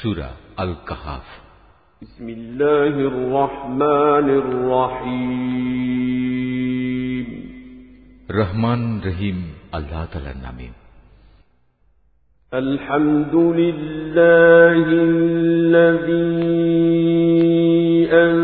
সুরা আল কাহাফ بسم الله الرحمن الرحيم রহমান রহিম আল্লাহ তালার নামে الحمد لله الذي أنزل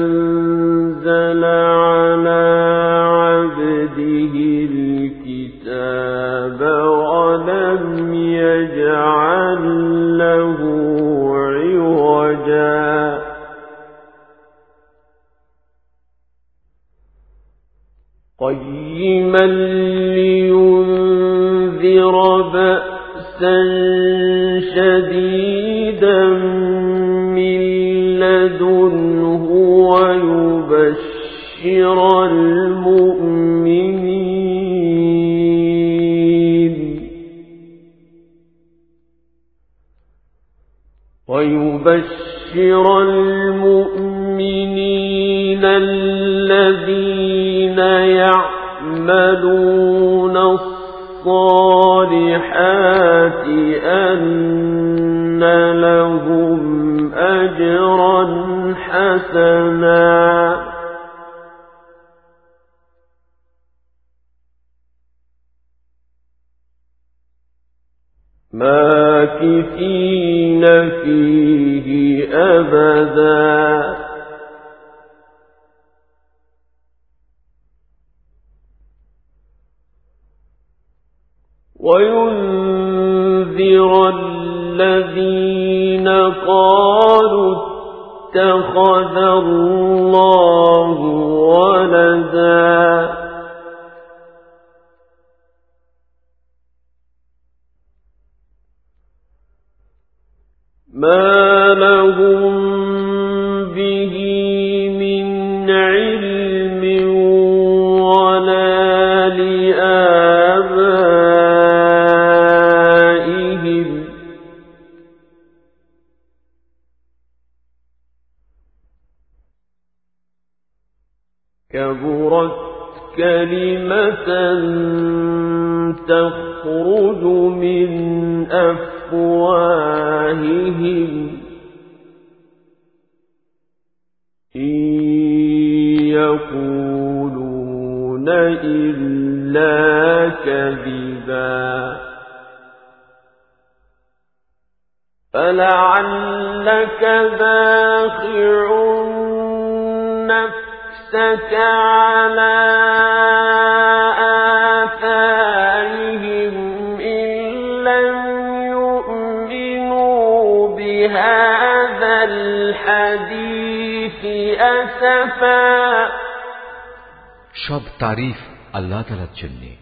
সব তারিফ আল্লাহ তালার জন্য।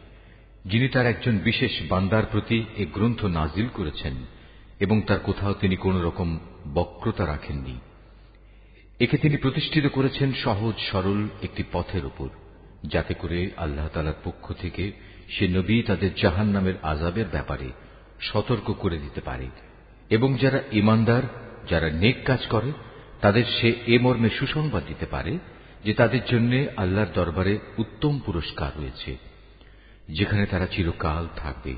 যিনি তার একজন বিশেষ বান্দার প্রতি এ গ্রন্থ নাজিল করেছেন এবং তার কোথাও তিনি কোন রকম বক্রতা রাখেননি। একে তিনি প্রতিষ্ঠিত করেছেন সহজ সরল একটি পথের উপর, যাতে করে আল্লাহ তালার পক্ষ থেকে সে নবী তাদের জাহান নামের আজাবের ব্যাপারে সতর্ক করে দিতে পারে। এবং যারা ইমানদার যারা নেক কাজ করে, তাদের সে এ মর্মে সুসংবাদ দিতে পারে যে তাদের জন্য আল্লাহর দরবারে উত্তম পুরস্কার রয়েছে, যেখানে তারা চিরকাল থাকবে।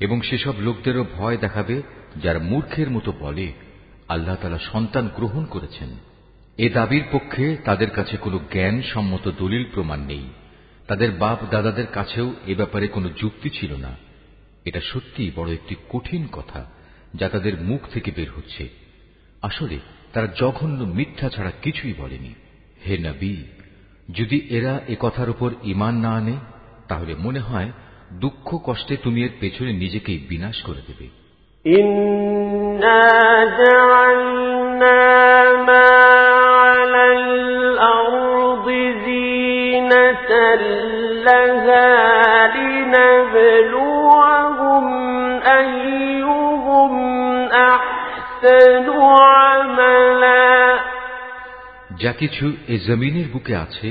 এবং সেসব লোকদেরও ভয় দেখাবে যারা মূর্খের মতো বলে, আল্লাহ তালা সন্তান গ্রহণ করেছেন। এ দাবির পক্ষে তাদের কাছে কোনো জ্ঞান সম্মত দলিল প্রমাণ নেই। তাদের বাপ দাদাদের কাছেও এ ব্যাপারে কোনো যুক্তি ছিল না। এটা সত্যিই বড় একটি কঠিন কথা, যা তাদের মুখ থেকে বের হচ্ছে। আসলে তারা জঘন্য মিথ্যা ছাড়া কিছুই বলেনি হে নবী যদি এরা এ কথার উপর ইমান না আনে তাহলে মনে হয় দুঃখ কষ্টে তুমি এর পেছনে নিজেকেই বিনাশ করে দেবে إنا جعلنا ما على الأرض زينة لها لنبلوهم أيهم أحسن যা কিছু এ জমিনের বুকে আছে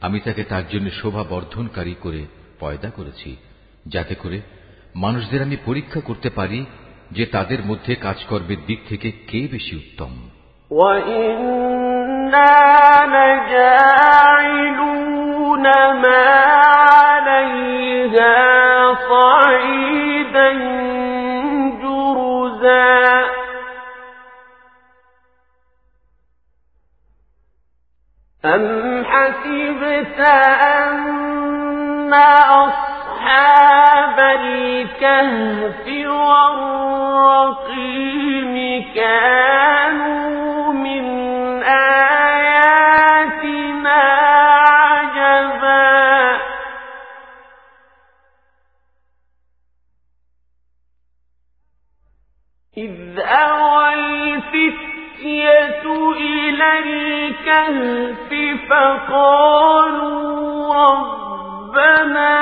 আমি তাকে তার জন্য শোভা বর্ধনকারী করে পয়দা করেছি যাতে করে মানুষদের আমি পরীক্ষা করতে পারি যে তাদের মধ্যে কাজকর্মের দিক থেকে কে বেশি উত্তম وإنا أم حسبت أن أصحاب الكهف والرقيم كانوا من آياتنا عجبا إذ أوى الفتية إلى الكهف فقالوا ربنا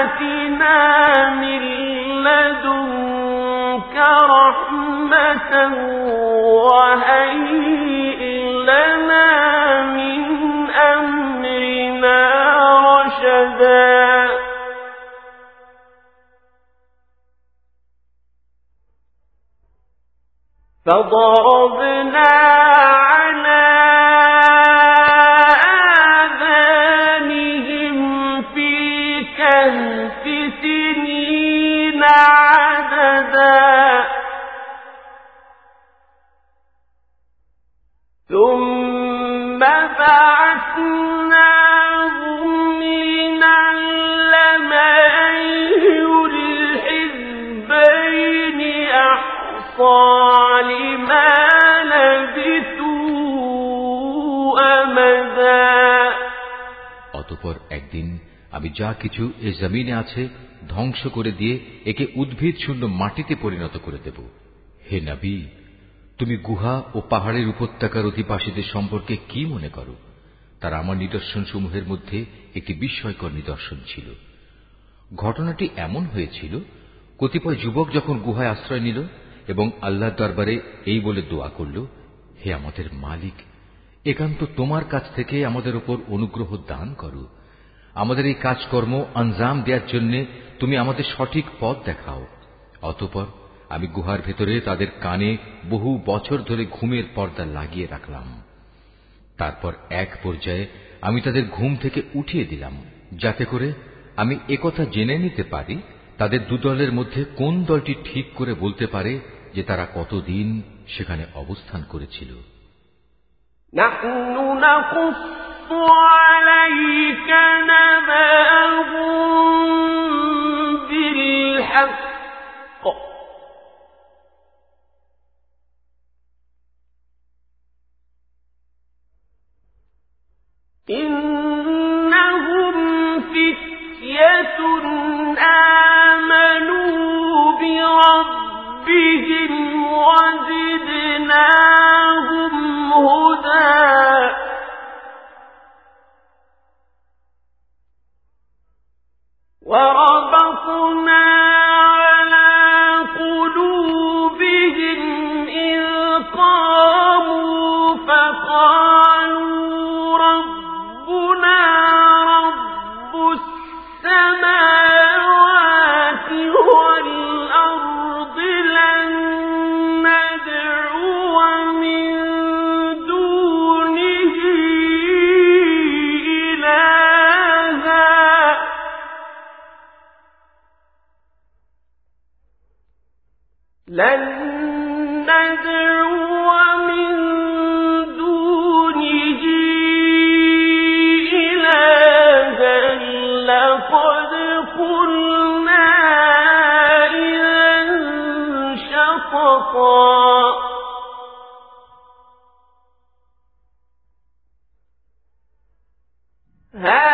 آتنا من لدنك رحمة فضربنا যা কিছু এ জমিনে আছে, ধ্বংস করে দিয়ে একে উদ্ভিদ শূন্য মাটিতে পরিণত করে দেব। হে নবী, তুমি গুহা ও পাহাড়ের উপত্যকার অধিবাসীদের সম্পর্কে কি মনে করো? তার আমার নিদর্শন সমূহের মধ্যে একটি বিস্ময়কর নিদর্শন ছিল। ঘটনাটি এমন হয়েছিল, কতিপয় যুবক যখন গুহায় আশ্রয় নিল এবং আল্লাহর দরবারে এই বলে দোয়া করল, হে আমাদের মালিক, একান্ত তোমার কাছ থেকে আমাদের উপর অনুগ্রহ দান করো। আমাদের এই কাজকর্ম আঞ্জাম দেওয়ার জন্য তুমি আমাদের সঠিক পথ দেখাও অতপর আমি গুহার ভেতরে তাদের কানে বহু বছর ধরে ঘুমের পর্দা লাগিয়ে রাখলাম তারপর এক পর্যায়ে আমি তাদের ঘুম থেকে উঠিয়ে দিলাম যাতে করে আমি একথা জেনে নিতে পারি তাদের দুদলের মধ্যে কোন দলটি ঠিক করে বলতে পারে যে তারা কতদিন সেখানে অবস্থান করেছিল نحن نقص عليك بالحق إنهم فتية آمنوا بربهم وزدناهم وربطنا هؤلاء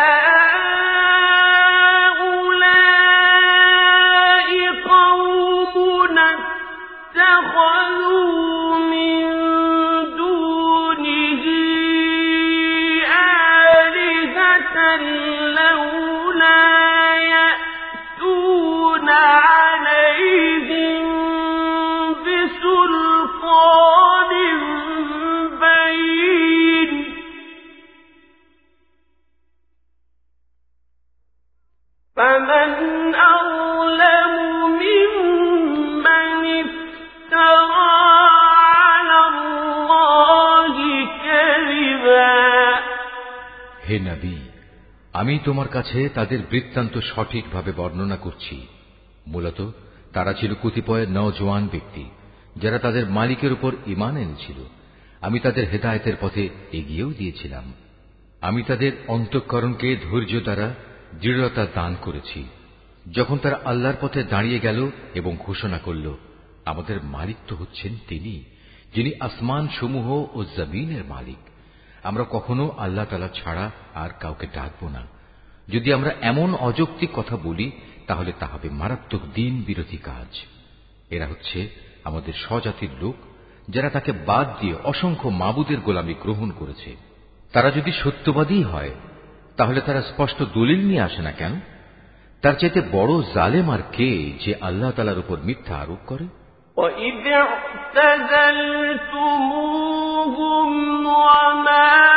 আমি তোমার কাছে তাদের বৃত্তান্ত সঠিকভাবে বর্ণনা করছি। মূলত, তারা ছিল কতিপয় নজওয়ান ব্যক্তি, যারা তাদের মালিকের উপর ইমান এনেছিল। আমি তাদের হেদায়তের পথে এগিয়েও দিয়েছিলাম। আমি তাদের অন্তঃকরণকে ধৈর্য দ্বারা দৃঢ়তা দান করেছি। যখন তারা আল্লাহর পথে দাঁড়িয়ে গেল এবং ঘোষণা করল, আমাদের মালিক তো হচ্ছেন তিনি, যিনি আসমান সমূহ ও জমিনের মালিক। আমরা কখনো আল্লাহ তালা ছাড়া আর কাউকে ডাকব না। যদি আমরা এমন অযৌক্তিক কথা বলি তাহলে তা হবে মারাত্মক দিন বিরোধী কাজ এরা হচ্ছে আমাদের স্বজাতির লোক যারা তাকে বাদ দিয়ে অসংখ্য মাবুদের গোলামি গ্রহণ করেছে তারা যদি সত্যবাদী হয় তাহলে তারা স্পষ্ট দলিল নিয়ে আসে না কেন তার চাইতে বড় জালেম আর কে যে আল্লাহ তালার উপর মিথ্যা আরোপ করে وَإِذِ اعْتَزَلْتُمُوهُمْ وَمَا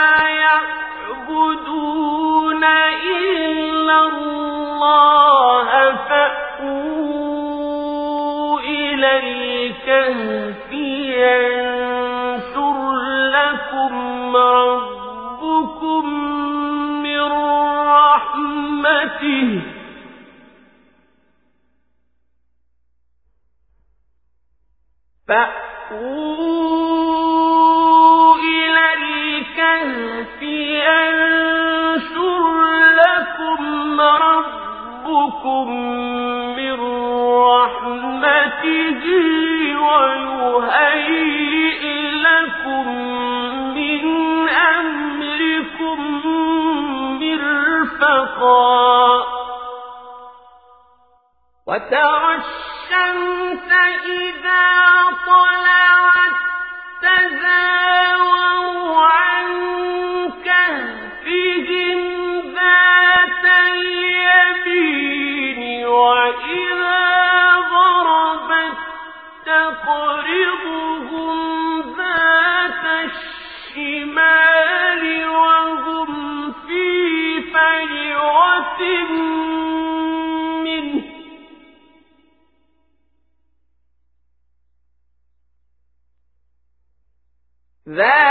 فَأْوُوا إِلَى الْكَهْفِ يَنشُرْ لَكُمْ رَبُّكُم مِّن رَّحْمَتِهِ وَيُهَيِّئْ لَكُم مِّرْفَقًا وَتَرَى الشَّمْسَ إِذَا طَلَعَت تَّزَاوَرُ عَن كَهْفِهِمْ ذَاتَ الْيَمِينِ وَإِذَا غَرَبَت تَّقْرِضُهُمْ ذَاتَ الشِّمَالِ ذَٰلِكَ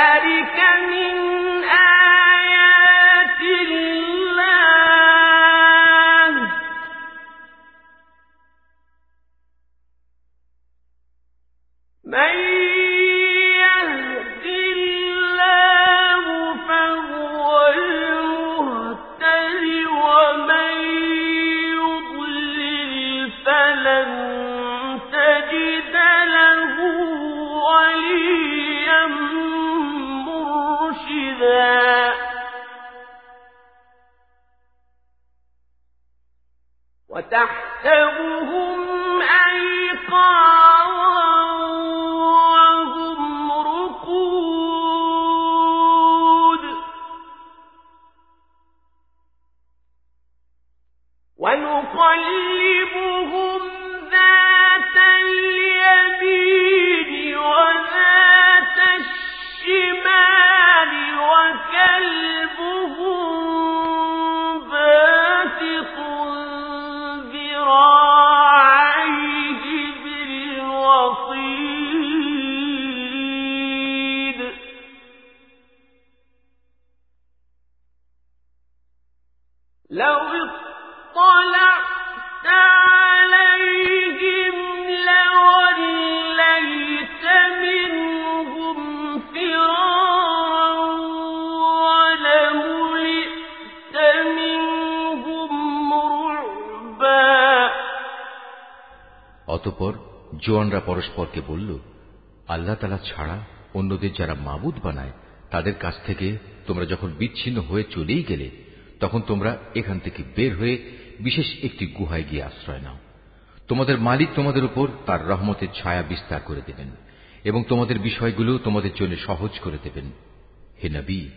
জোয়ানরা পরস্পরকে বলল, আল্লাহ তালা ছাড়া অন্যদের যারা মাবুদ বানায়, তাদের কাছ থেকে তোমরা যখন বিচ্ছিন্ন হয়ে চলেই গেলে, তখন তোমরা এখান থেকে বের হয়ে বিশেষ একটি গুহায় গিয়ে আশ্রয় নাও। তোমাদের মালিক তোমাদের উপর তার রহমতের ছায়া বিস্তার করে দেবেন এবং তোমাদের বিষয়গুলো তোমাদের জন্য সহজ করে দেবেন। হে নবী,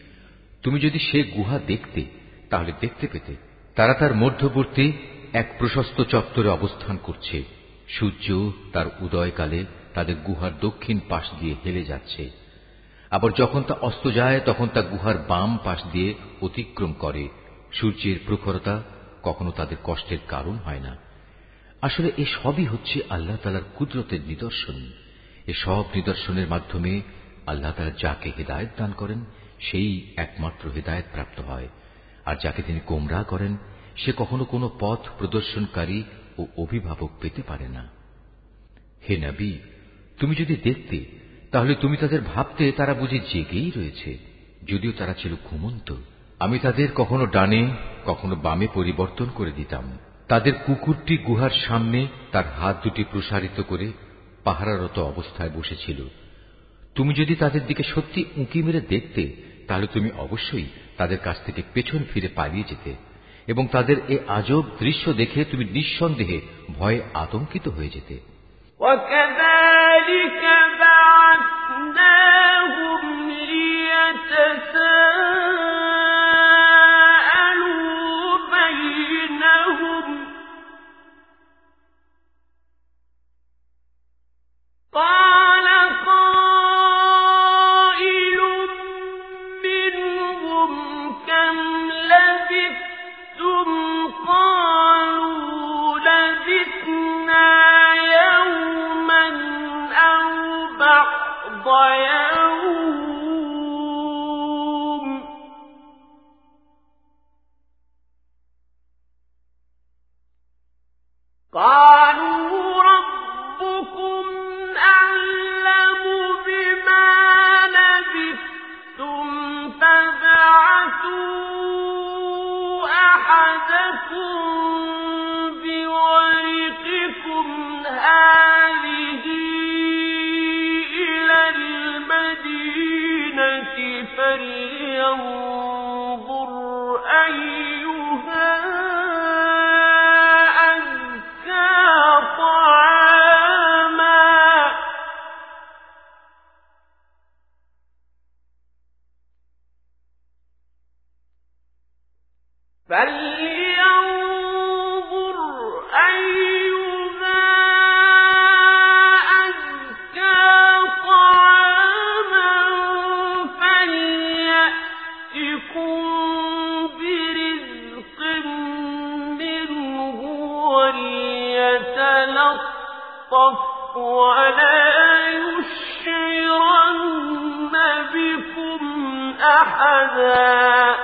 তুমি যদি সে গুহা দেখতে, তাহলে দেখতে পেতে তারা তার মধ্যবর্তী এক প্রশস্ত চত্বরে অবস্থান করছে। সূর্য তার উদয়কালে তাদের গুহার দক্ষিণ পাশ দিয়ে হেলে যাচ্ছে। আবার যখন তা অস্ত যায়, তখন তা গুহার বাম পাশ দিয়ে অতিক্রম করে। সূর্যের প্রখরতা কখনো তাদের কষ্টের কারণ হয় না। আসলে এ সবই হচ্ছে আল্লাহ তালার কুদরতের নিদর্শন। এ সব নিদর্শনের মাধ্যমে আল্লাহ তালা যাকে হেদায়ত দান করেন, সেই একমাত্র হেদায়ত প্রাপ্ত হয়। আর যাকে তিনি গোমরা করেন, সে কখনো কোনো পথ প্রদর্শনকারী ও অভিভাবক পেতে পারে না। হে নবী, তুমি যদি দেখতে, তাহলে তুমি তাদের ভাবতে তারা বুঝি জেগেই রয়েছে, যদিও তারা ছিল ঘুমন্ত। আমি তাদের কখনো ডানে, কখনো বামে পরিবর্তন করে দিতাম। তাদের কুকুরটি গুহার সামনে তার হাত দুটি প্রসারিত করে পাহারারত অবস্থায় বসেছিল। তুমি যদি তাদের দিকে সত্যি উঁকি মেরে দেখতে, তাহলে তুমি অবশ্যই তাদের কাছ থেকে পেছন ফিরে পালিয়ে যেতে। এবং তাদের এ আজব দৃশ্য দেখে তুমি নিঃসন্দেহে ভয়ে আতঙ্কিত হয়ে যেতে وكذلك أَنْ أحدا.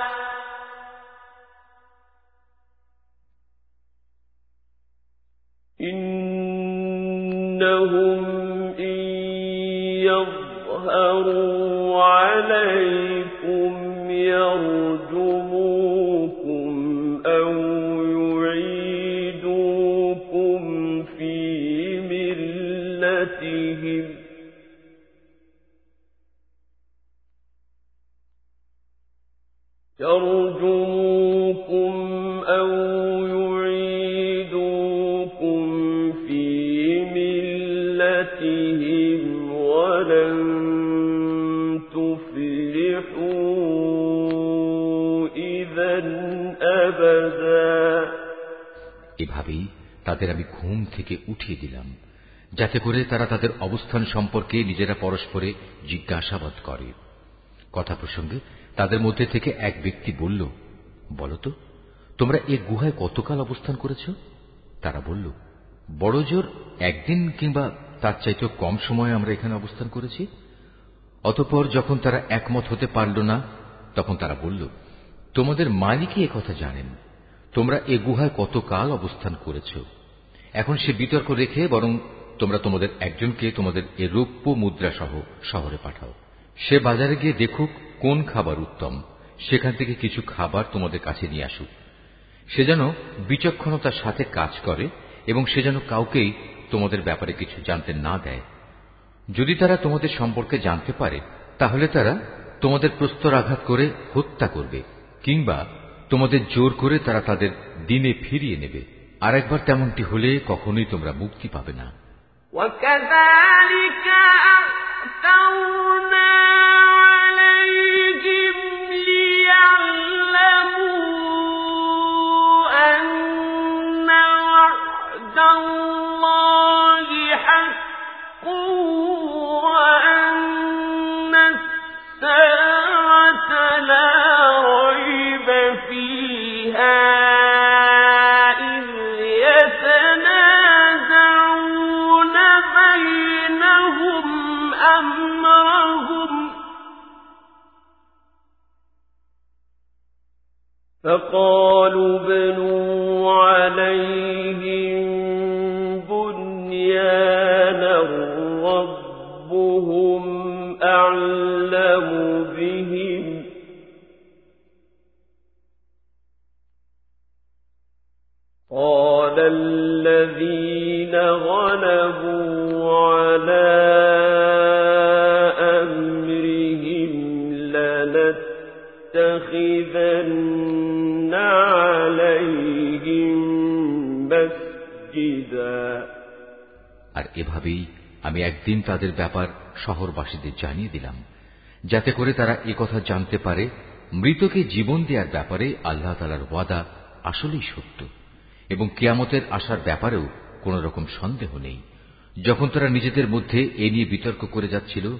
তাদের আমি ঘুম থেকে উঠিয়ে দিলাম, যাতে করে তারা তাদের অবস্থান সম্পর্কে নিজেরা পরস্পরে জিজ্ঞাসাবাদ করে। কথা প্রসঙ্গে তাদের মধ্যে থেকে এক ব্যক্তি বলল বলতো তোমরা এ গুহায় কতকাল অবস্থান করেছ? তারা বলল, বড় জোর একদিন কিংবা তার চাইতেও কম সময়ে আমরা এখানে অবস্থান করেছি। অতঃপর যখন তারা একমত হতে পারল না, তখন তারা বলল, তোমাদের মালিকই কথা জানেন। তোমরা এ গুহায় কতকাল অবস্থান করেছ? এখন সে বিতর্ক রেখে বরং তোমরা তোমাদের একজনকে তোমাদের এ রৌপ্য মুদ্রা সহ শহরে পাঠাও। সে বাজারে গিয়ে দেখুক কোন খাবার উত্তম। সেখান থেকে কিছু খাবার তোমাদের কাছে নিয়ে আসুক। সে যেন বিচক্ষণতার সাথে কাজ করে এবং সে যেন কাউকেই তোমাদের ব্যাপারে কিছু জানতে না দেয়। যদি তারা তোমাদের সম্পর্কে জানতে পারে, তাহলে তারা তোমাদের প্রস্তরাঘাত করে হত্যা করবে কিংবা তোমাদের জোর করে তারা তাদের দিনে ফিরিয়ে নেবে। আর একবার তেমনটি হলে কখনোই তোমরা মুক্তি পাবে না وكذلك أعثرنا فقالوا بنوا عليهم بنيانا ربهم أعلم بهم. قال الذين غلبوا على এভাবেই আমি একদিন তাদের ব্যাপার শহরবাসীদের জানিয়ে দিলাম, যাতে করে তারা কথা জানতে পারে মৃতকে জীবন দেওয়ার ব্যাপারে আল্লাহ তালার ওয়াদা আসলেই সত্য এবং কেয়ামতের আসার ব্যাপারেও কোন রকম সন্দেহ নেই। যখন তারা নিজেদের মধ্যে এ নিয়ে বিতর্ক করে যাচ্ছিল,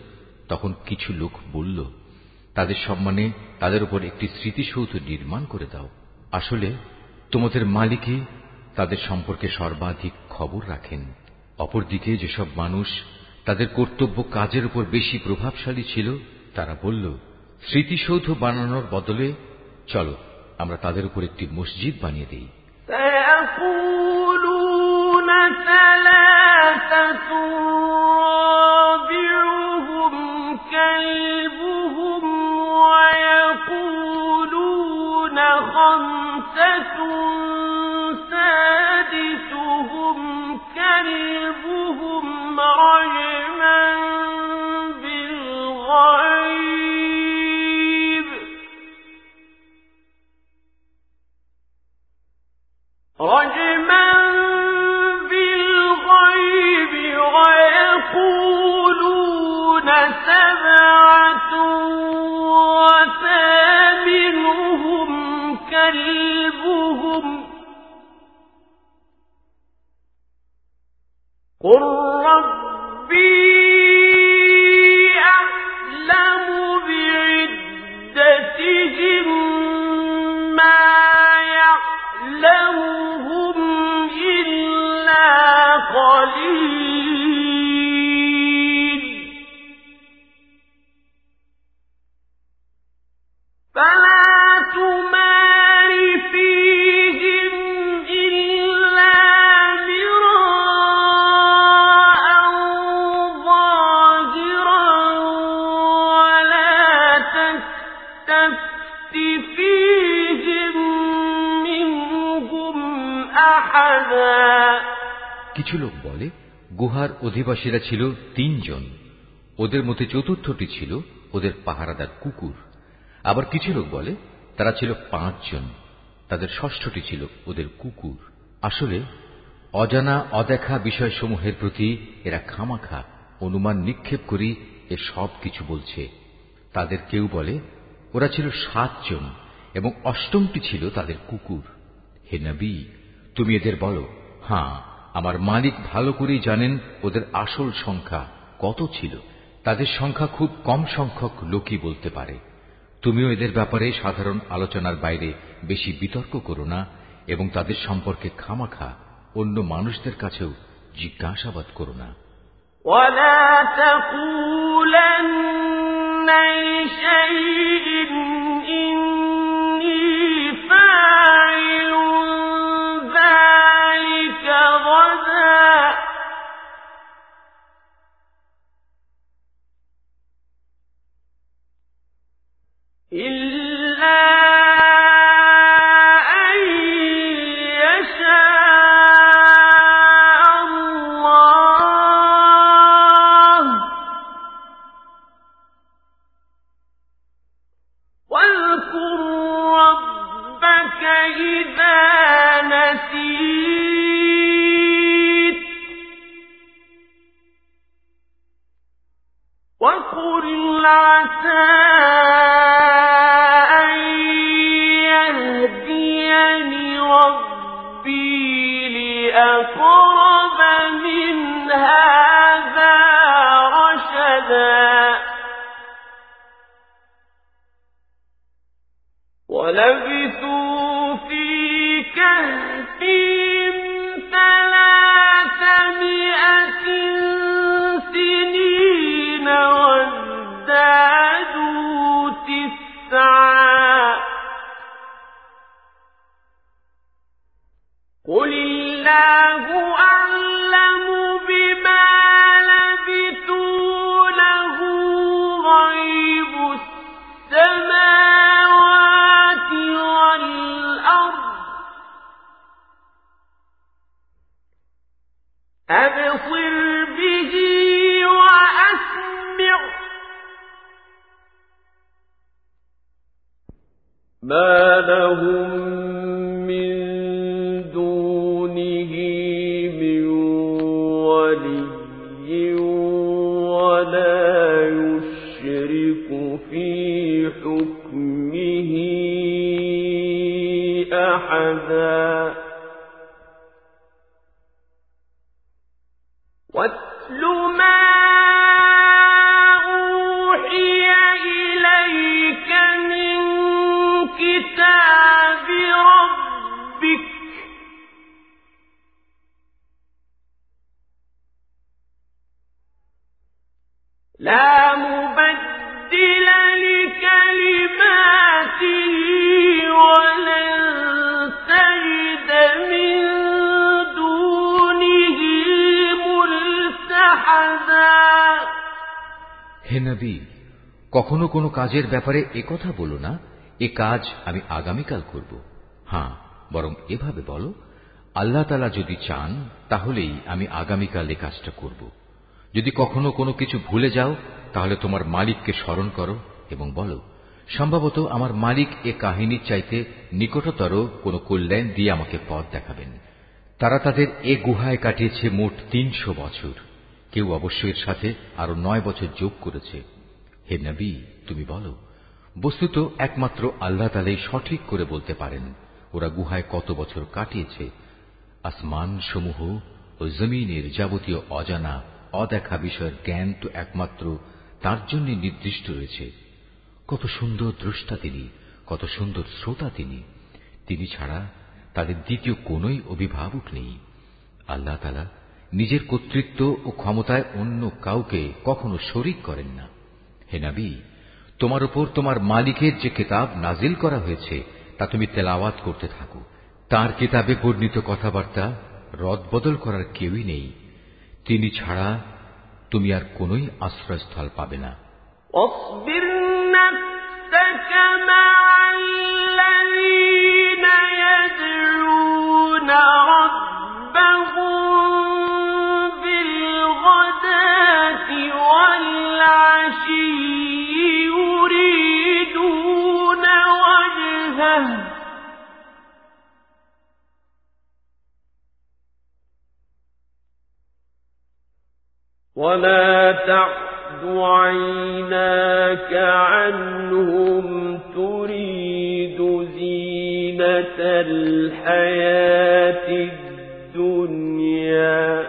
তখন কিছু লোক বলল, তাদের সম্মানে তাদের উপর একটি স্মৃতিসৌধ নির্মাণ করে দাও। আসলে তোমাদের মালিকই তাদের সম্পর্কে সর্বাধিক খবর রাখেন। অপরদিকে যেসব মানুষ তাদের কর্তব্য কাজের উপর বেশি প্রভাবশালী ছিল, তারা বলল, স্মৃতিসৌধ বানানোর বদলে চলো, আমরা তাদের উপর একটি মসজিদ বানিয়ে দিই। কিছু অধিবাসীরা ছিল তিনজন। ওদের মধ্যে চতুর্থটি ছিল ওদের পাহারাদার কুকুর। আবার কিছু লোক বলে, তারা ছিল পাঁচজন। তাদের ষষ্ঠটি ছিল ওদের কুকুর। আসলে, অজানা, অদেখা বিষয়সমূহের প্রতি এরা খামাখা, অনুমান নিক্ষেপ করি এ সব কিছু বলছে। তাদের কেউ বলে, ওরা ছিল সাতজন এবং অষ্টমটি ছিল তাদের কুকুর। হে নবী, তুমি এদের বলো হ্যাঁ আমার মালিক ভালো করেই জানেন ওদের আসল সংখ্যা কত ছিল তাদের সংখ্যা খুব কম সংখ্যক লোকই বলতে পারে তুমিও এদের ব্যাপারে সাধারণ আলোচনার বাইরে বেশি বিতর্ক করো না এবং তাদের সম্পর্কে খামাখা অন্য মানুষদের কাছেও জিজ্ঞাসাবাদ করো না ولا تقولن لشيء ما কোনো কাজের ব্যাপারে একথা বলো না, এ কাজ আমি আগামীকাল করব। হ্যাঁ বরং এভাবে বলো, আল্লাহ তালা যদি চান, তাহলেই আমি আগামীকাল এ কাজটা করব। যদি কখনো কোনো কিছু ভুলে যাও, তাহলে তোমার মালিককে স্মরণ করো এবং বলো, সম্ভবত আমার মালিক এ কাহিনীর চাইতে নিকটতর কোনো কল্যাণ দিয়ে আমাকে পথ দেখাবেন। তারা তাদের এ গুহায় কাটিয়েছে মোট তিনশো বছর। কেউ অবশ্য এর সাথে আরও নয় বছর যোগ করেছে। হে নবী তুমি বলো, বস্তুত একমাত্র আল্লাহ তালাই সঠিক করে বলতে পারেন, ওরা গুহায় কত বছর কাটিয়েছে আসমান সমূহ ও জমিনের যাবতীয় অজানা, অদেখা বিষয়ের জ্ঞান তো একমাত্র তার জন্য নির্দিষ্ট রয়েছে। কত সুন্দর দ্রষ্টা তিনি, কত সুন্দর শ্রোতা তিনি তিনি ছাড়া তাদের দ্বিতীয় কোনই অভিভাবক নেই। আল্লাহ তালা নিজের কর্তৃত্ব ও ক্ষমতায় অন্য কাউকে কখনো শরিক করেন না। হে নাবি তোমার উপর তোমার মালিকের যে কিতাব নাজিল করা হয়েছে, তা তুমি তেলাওয়াত করতে থাকো। তার কিতাবে বর্ণিত কথাবার্তা রদবদল করার কেউই নেই। তিনি ছাড়া তুমি আর কোনোই আশ্রয়স্থল পাবে না। অস্বির ولا تعد عيناك عنهم تريد زينة الحياة الدنيا.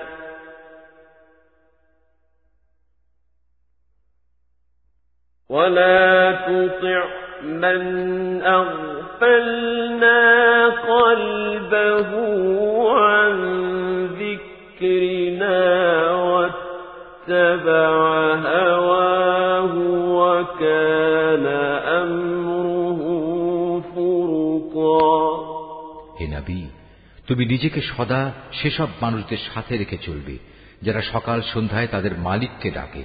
ولا تطع من أغفلنا قلبه عن ذكرنا واتبع هواه وكان أمره فرطا হে নবী তুমি নিজেকে সদা সেসব মানুষদের সাথে রেখে চলবে যারা সকাল সন্ধ্যায় তাদের মালিককে ডাকে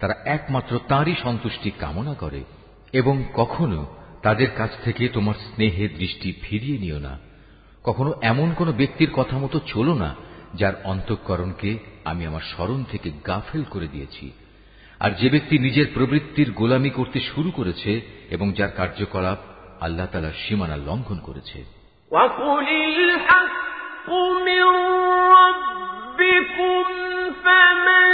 তারা একমাত্র তাঁরই সন্তুষ্টি কামনা করে এবং কখনো তাদের কাছ থেকে তোমার স্নেহের দৃষ্টি ফিরিয়ে নিও না কখনো এমন কোন ব্যক্তির কথা মতো চলো না যার অন্তঃকরণকে আমি আমার স্মরণ থেকে গাফেল করে দিয়েছি আর যে ব্যক্তি নিজের প্রবৃত্তির গোলামি করতে শুরু করেছে এবং যার কার্যকলাপ আল্লাহ তালার সীমানা লঙ্ঘন করেছে وقل الحق من ربكم فمن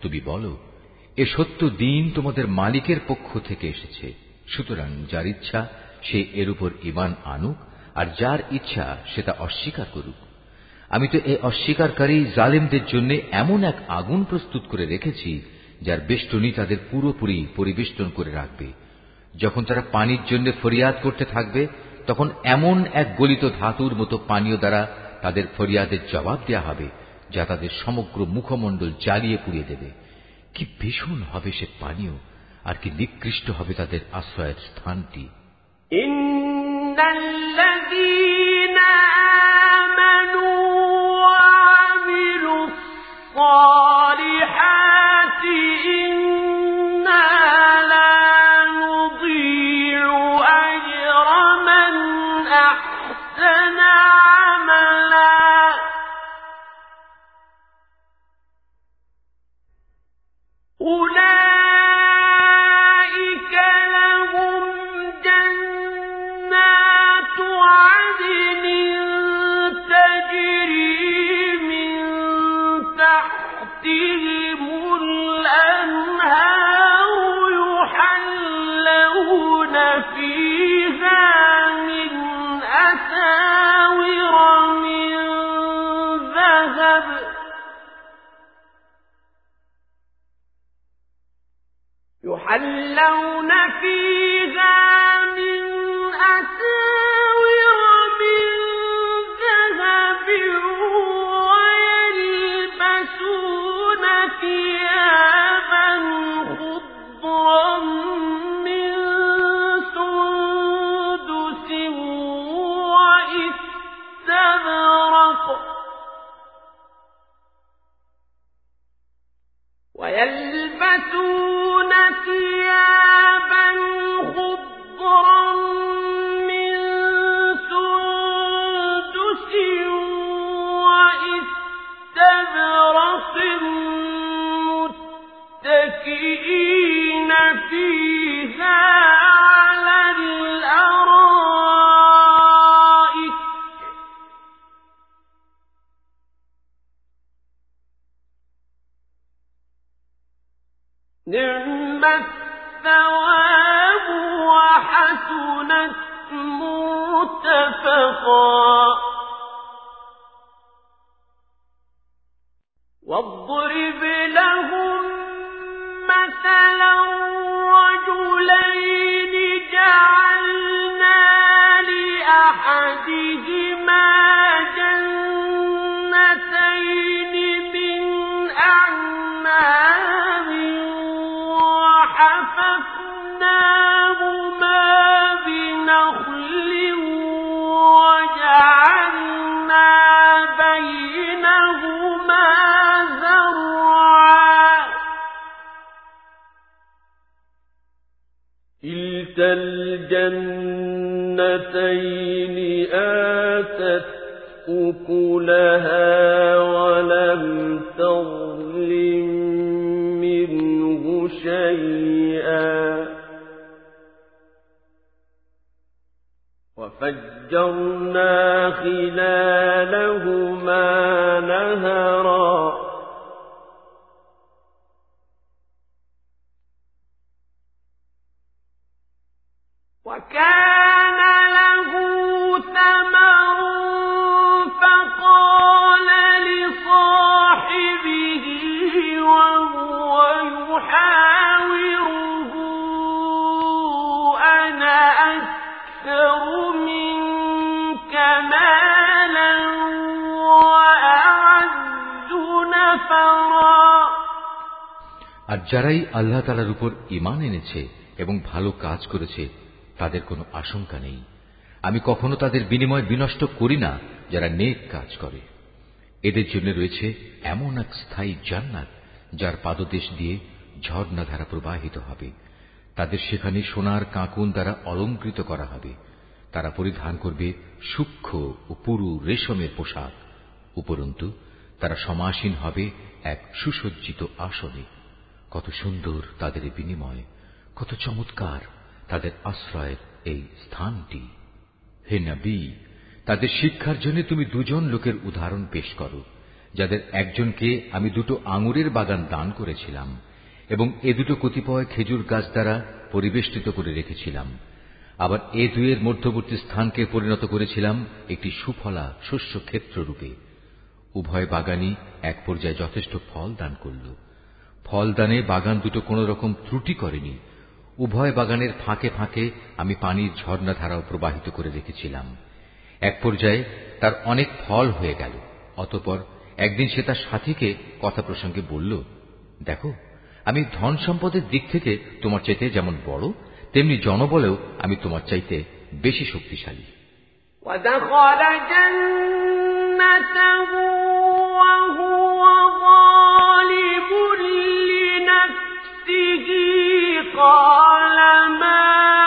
তুমি বলো, এ সত্য দিন তোমাদের মালিকের পক্ষ থেকে এসেছে। সুতরাং যার ইচ্ছা, সে এর উপর ইমান আনুক, আর যার ইচ্ছা, সে তা অস্বীকার করুক। আমি তো এই অস্বীকারী জালেমদের জন্য এমন এক আগুন প্রস্তুত করে রেখেছি, যার বেষ্টনী তাদের পুরোপুরি পরিবেষ্টন করে রাখবে। যখন তারা পানির জন্য ফরিয়াদ করতে থাকবে, তখন এমন এক গলিত ধাতুর মতো পানীয় দ্বারা তাদের ফরিয়াদের জবাব দেয়া হবে। যা তাদের সমগ্র মুখমণ্ডল জ্বালিয়ে পুড়িয়ে দেবে। কি ভীষণ হবে সে পানীয়, আর কি নিকৃষ্ট হবে তাদের আশ্রয়ের স্থানটি। يحلون فيها مثلا رجلين جعلنا لأحدهما الجنتين آتت أكلها ولم تظلم منه شيئا. وفجرنا خلالهما نهرا যারাই আল্লাহ তালার উপর ইমান এনেছে এবং ভালো কাজ করেছে, তাদের কোনো আশঙ্কা নেই। আমি কখনো তাদের বিনিময় বিনষ্ট করি না, যারা নেক কাজ করে। এদের জন্য রয়েছে এমন এক স্থায়ী জান্নাত, যার পাদদেশ দিয়ে ঝর্ণাধারা প্রবাহিত হবে। তাদের সেখানে সোনার কাঁকুন দ্বারা অলঙ্কৃত করা হবে। তারা পরিধান করবে সূক্ষ্ম ও পুরু রেশমের পোশাক। উপরন্তু, তারা সমাসীন হবে এক সুসজ্জিত আসনে। কত সুন্দর তাদের বিনিময়, কত চমৎকার তাদের আশ্রয়ের এই স্থানটি। হে নবী, তাদের শিক্ষার জন্য তুমি দুজন লোকের উদাহরণ পেশ করো, যাদের একজনকে আমি দুটো আঙুরের বাগান দান করেছিলাম এবং এ দুটো কতিপয় খেজুর গাছ দ্বারা পরিবেষ্টিত করে রেখেছিলাম। আবার এ দুয়ের মধ্যবর্তী স্থানকে পরিণত করেছিলাম একটি সুফলা শস্য ক্ষেত্র রূপে উভয় বাগানই এক পর্যায়ে যথেষ্ট ফল দান করল। ফলদানে বাগান দুটো কোন রকম ত্রুটি করেনি উভয় বাগানের ফাঁকে ফাঁকে আমি পানির ঝর্ণাধারাও প্রবাহিত করে রেখেছিলাম এক পর্যায়ে তার অনেক ফল হয়ে গেল অতপর একদিন সে তার সাথীকে কথা প্রসঙ্গে বলল দেখো আমি ধন সম্পদের দিক থেকে তোমার চাইতে যেমন বড় তেমনি জনবলেও আমি তোমার চাইতে বেশি শক্তিশালী ودخل جنته وهو قال ما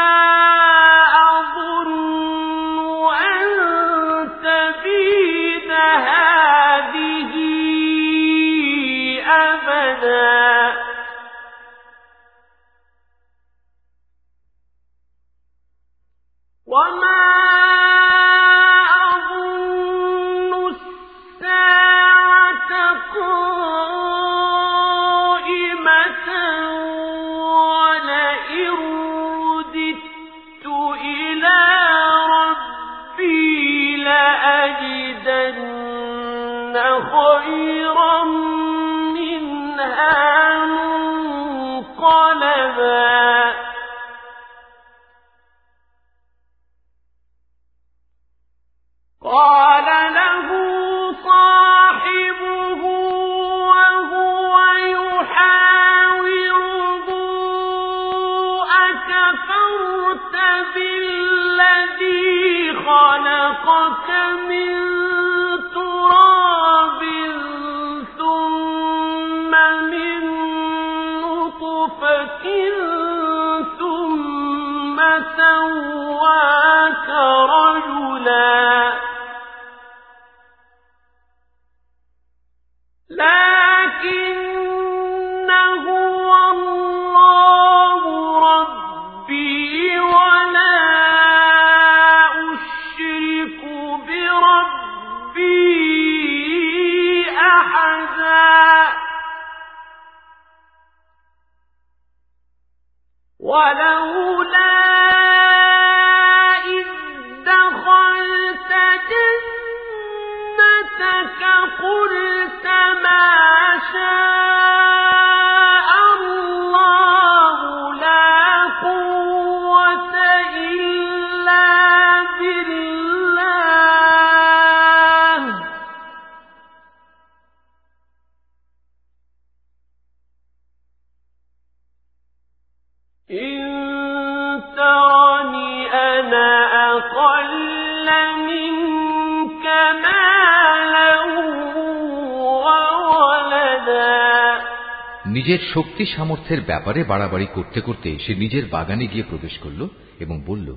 শক্তি সামর্থ্যের ব্যাপারে বাড়াবাড়ি করতে করতে সে নিজের বাগানে গিয়ে প্রবেশ করল এবং বলল,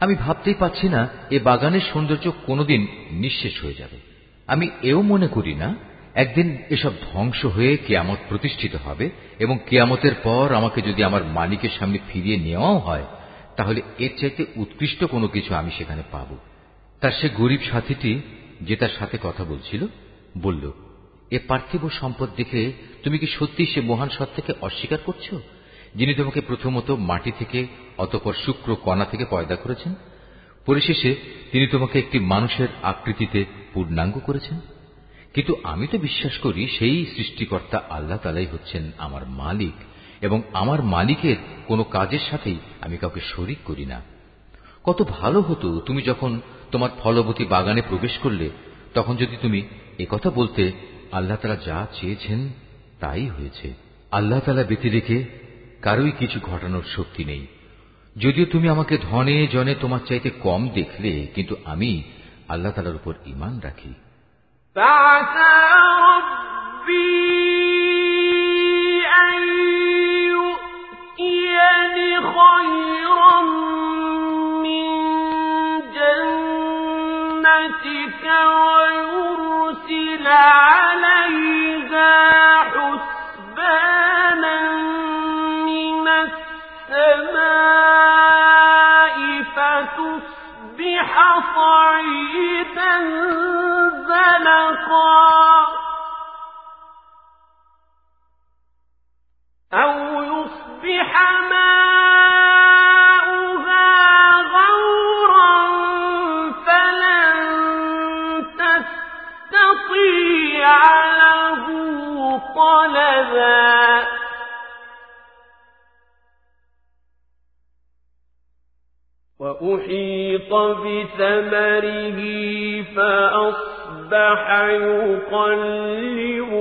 আমি ভাবতেই পাচ্ছি না, এ বাগানের সৌন্দর্য কোনোদিন নিঃশেষ হয়ে যাবে। আমি এও মনে করি না, একদিন এসব ধ্বংস হয়ে কেয়ামত প্রতিষ্ঠিত হবে এবং কেয়ামতের পর আমাকে যদি আমার মালিকের সামনে ফিরিয়ে নেওয়াও হয়, তাহলে এর চাইতে উৎকৃষ্ট কোনো কিছু আমি সেখানে পাব। তার সে গরিব সাথীটি যে তার সাথে কথা বলছিল, বলল, এ পার্থিব সম্পদ দেখে তুমি কি সত্যি সে মহান সত্তাকে অস্বীকার করছ, যিনি তোমাকে প্রথমত মাটি থেকে অতপর শুক্র কণা থেকে পয়দা করেছেন? পরিশেষে তিনি তোমাকে একটি মানুষের আকৃতিতে পূর্ণাঙ্গ করেছেন। কিন্তু আমি তো বিশ্বাস করি সেই সৃষ্টিকর্তা আল্লাহ তালাই হচ্ছেন আমার মালিক, এবং আমার মালিকের কোনো কাজের সাথেই আমি কাউকে শরিক করি না। কত ভালো হতো তুমি যখন তোমার ফলবতী বাগানে প্রবেশ করলে, তখন যদি তুমি একথা বলতে, আল্লাহ তালা যা চেয়েছেন তাই হয়েছে আল্লাহ তালা বেঁচে রেখে কারোই কিছু ঘটানোর শক্তি নেই যদিও তুমি আমাকে ধনে জনে তোমার চাইতে কম দেখলে কিন্তু আমি আল্লাহ তালার উপর ইমান রাখি خيرا صعيدا وأحيط بثمره فأصبح يقلب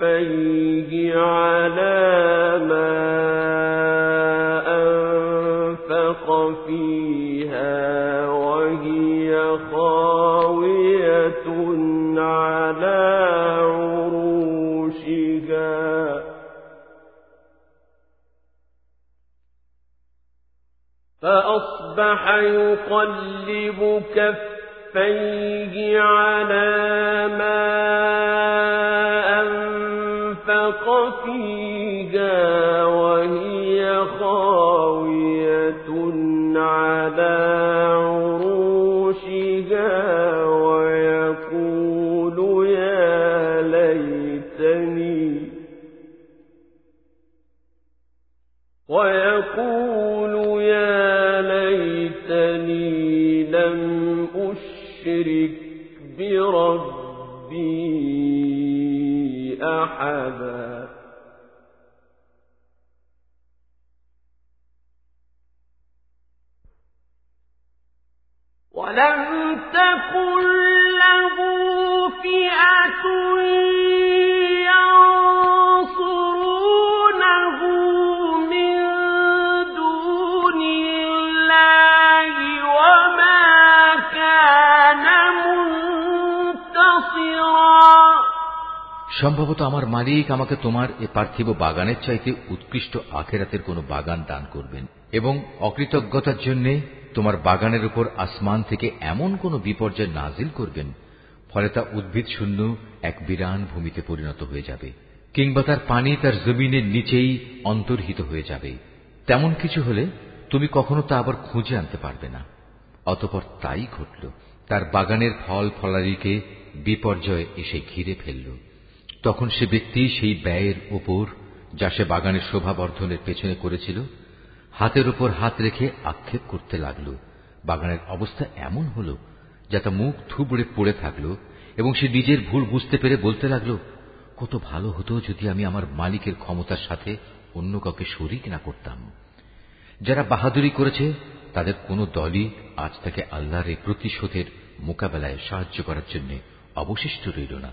كفيه على ما أنفق فيها وهي فأصبح يقلب كفيه على ما أنفق فيها وهي خاوية. بربي أحدا. ولم تكن له فئة সম্ভবত আমার মালিক আমাকে তোমার এ পার্থিব বাগানের চাইতে উৎকৃষ্ট আখেরাতের কোনো বাগান দান করবেন এবং অকৃতজ্ঞতার জন্য তোমার বাগানের উপর আসমান থেকে এমন কোন বিপর্যয় নাজিল করবেন, ফলে তা উদ্ভিদ শূন্য এক বিরান ভূমিতে পরিণত হয়ে যাবে, কিংবা তার পানি তার জমিনের নিচেই অন্তর্হিত হয়ে যাবে। তেমন কিছু হলে তুমি কখনো তা আবার খুঁজে আনতে পারবে না। অতপর তাই ঘটল, তার বাগানের ফল ফলারিকে বিপর্যয় এসে ঘিরে ফেলল। তখন সে ব্যক্তি সেই ব্যয়ের ওপর যা সে বাগানের শোভা বর্ধনের পেছনে করেছিল, হাতের ওপর হাত রেখে আক্ষেপ করতে লাগল। বাগানের অবস্থা এমন হল, যা তা মুখ থুবড়ে পড়ে থাকল, এবং সে নিজের ভুল বুঝতে পেরে বলতে লাগল, কত ভালো হতো যদি আমি আমার মালিকের ক্ষমতার সাথে অন্য কাউকে শরিক না করতাম। যারা বাহাদুরি করেছে, তাদের কোনো দলই আজ তাকে আল্লাহর এই প্রতিশোধের মোকাবেলায় সাহায্য করার জন্য অবশিষ্ট রইল না।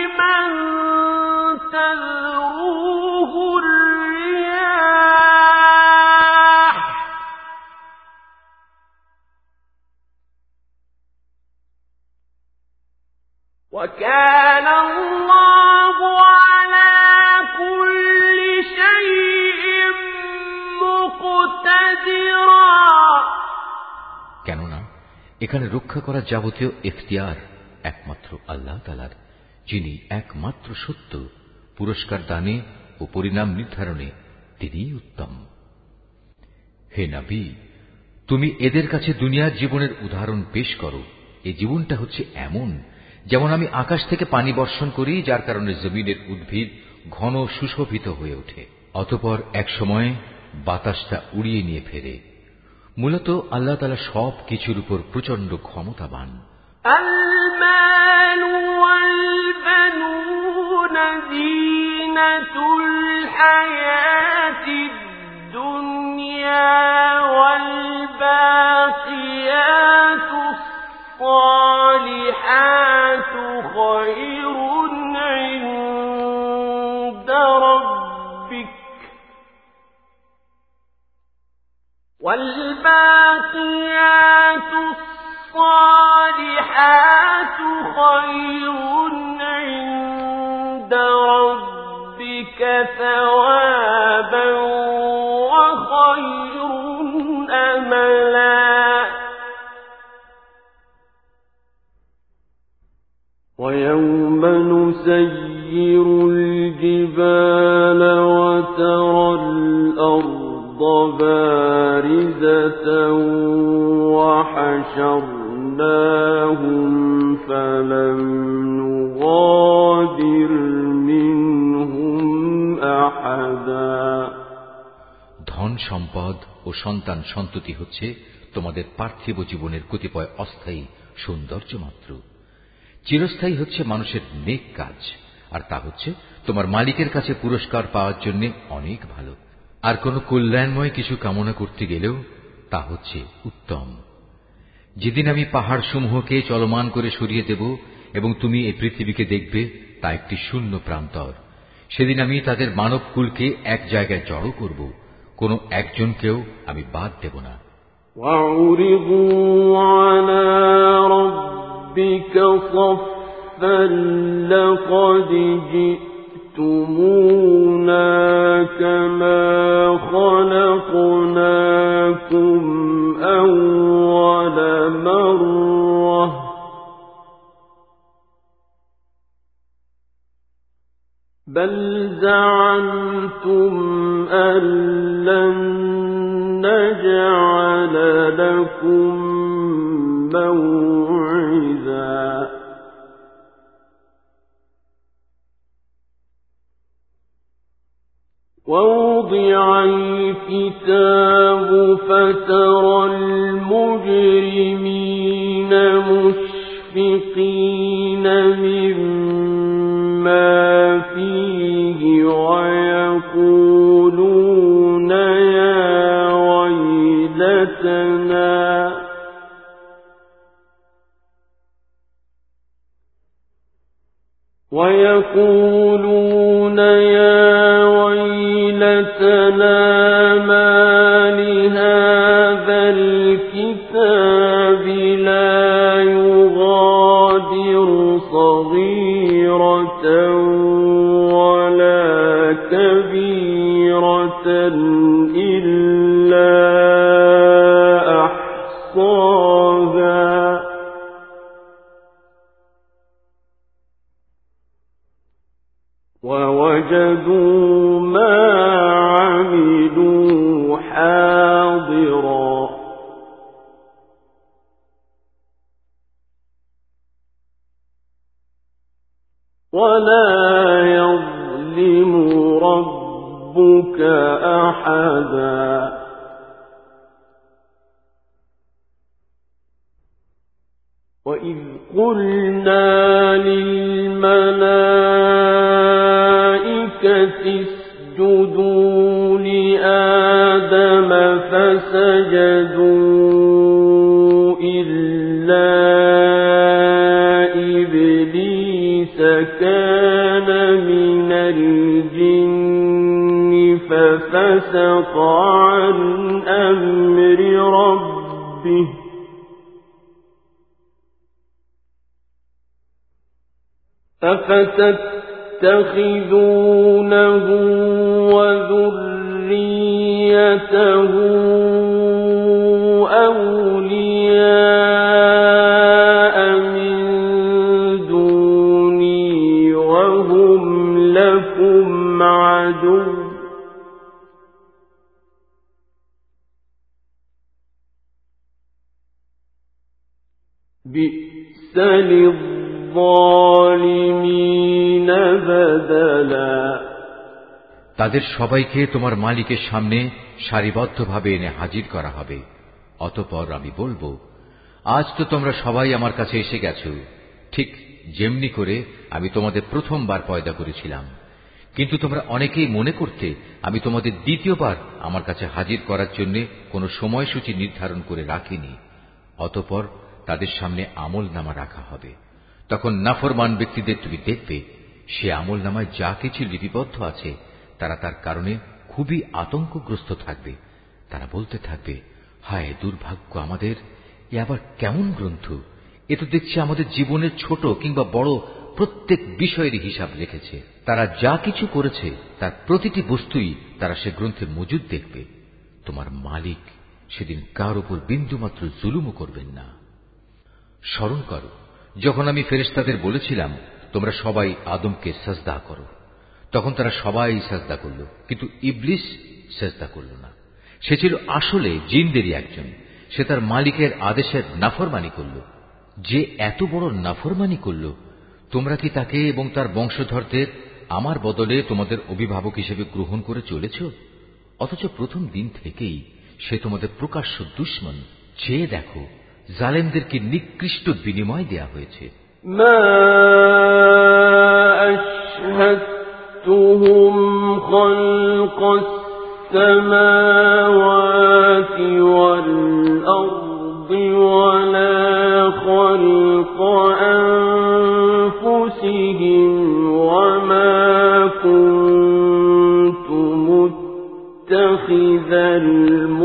وكان الله على كل شيء مقتدرا কেননা এখানে রক্ষা করা যাবতীয় এখতিয়ার একমাত্র আল্লাহ তালার যিনি একমাত্র সত্য, পুরস্কার দানে ও পরিণাম নির্ধারণে তিনিই উত্তম। হে নাবি, তুমি এদের কাছে দুনিয়ার জীবনের উদাহরণ পেশ করো। এই জীবনটা হচ্ছে এমন, যেমন আমি আকাশ থেকে পানি বর্ষণ করি, যার কারণে জমিনের উদ্ভিদ ঘন সুশোভিত হয়ে ওঠে। অতপর এক সময় বাতাসটা উড়িয়ে নিয়ে ফেরে। মূলত আল্লাহ তালা সব কিছুর উপর প্রচণ্ড ক্ষমতাবান। الحياة الدنيا والباقيات الصالحات خير عند ربك والباقيات خير عند ربك ثوابا وخير أملا. ويوم نسير الجبال وترى الأرض بارزة وحشرناهم ধন সম্পদ ও সন্তান সন্ততি হচ্ছে তোমাদের পার্থিব জীবনের কতিপয় অস্থায়ী সৌন্দর্য মাত্র চিরস্থায়ী হচ্ছে মানুষের নেক কাজ, আর তা হচ্ছে তোমার মালিকের কাছে পুরস্কার পাওয়ার জন্য অনেক ভালো। আর কোনো কল্যাণময় কিছু কামনা করতে গেলেও তা হচ্ছে উত্তম। যেদিন আমি পাহাড় সমূহকে চলমান করে সরিয়ে দেব এবং তুমি এই পৃথিবীকে দেখবে তা একটি শূন্য প্রান্তর সেদিন আমি তাদের মানব কুলকে এক জায়গায় জড়ো করব কোনো একজনকেও আমি বাদ দেব না وعرضوا على ربك صفا لقد جئتمونا كما خلقناكم بل زعمتم أن لن نجعل لكم موعدا ووضع الكتاب فترى المجرمين مشفقين مما ويقولون يا ويلتنا. الكتاب لا يغادر صغيرة ولا كبيرة إلا أحصاها. ووجدوا ما عملوا حاضرا ولا يظلم ربك أحدا وإذ قلنا أفتتخذون তাদের সবাইকে তোমার মালিকের সামনে সারিবদ্ধভাবে এনে হাজির করা হবে। অতপর আমি বলব, আজ তো তোমরা সবাই আমার কাছে এসে গেছ। ঠিক যেমনি করে আমি তোমাদের প্রথমবার পয়দা করেছিলাম। কিন্তু তোমরা অনেকেই মনে করতে আমি তোমাদের দ্বিতীয়বার আমার কাছে হাজির করার জন্য কোনো সময়সূচি নির্ধারণ করে রাখিনি। অতপর তাদের সামনে আমল নামা রাখা হবে। তখন নাফরমান ব্যক্তিদের তুমি দেখবে, সে আমল নামায় যা কিছু লিপিবদ্ধ আছে তারা তার কারণে খুবই আতঙ্কগ্রস্ত থাকবে। তারা বলতে থাকবে, হায়, দুর্ভাগ্য আমাদের, এ আবার কেমন গ্রন্থ? এ তো দেখছি আমাদের জীবনের ছোট কিংবা বড় প্রত্যেক বিষয়েরই হিসাব রেখেছে। তারা যা কিছু করেছে, তার প্রতিটি বস্তুই তারা সে গ্রন্থে মজুদ দেখবে। তোমার মালিক সেদিন কার উপর বিন্দুমাত্র জুলুমও করবেন না। স্মরণ করো, যখন আমি ফেরেস্তাদের বলেছিলাম, তোমরা সবাই আদমকে সাজদা করো। তখন তারা সবাই সাজদা করল, কিন্তু ইবলিস সাজদা করল না। সে ছিল আসলে জিনদেরই একজন। সে তার মালিকের আদেশের নাফরমানি করল। যে এত বড় নাফরমানি করল, তোমরা কি তাকে এবং তার বংশধরদের আমার বদলে তোমাদের অভিভাবক হিসেবে গ্রহণ করে চলেছ? অথচ প্রথম দিন থেকেই সে তোমাদের প্রকাশ্য দুশ্মন। চেয়ে দেখো জালেমদেরকে নিকৃষ্ট বিনিময় দেয়া হয়েছে। السماوات والأرض ولا خلق أنفسهم وما كنت متخذ المضلين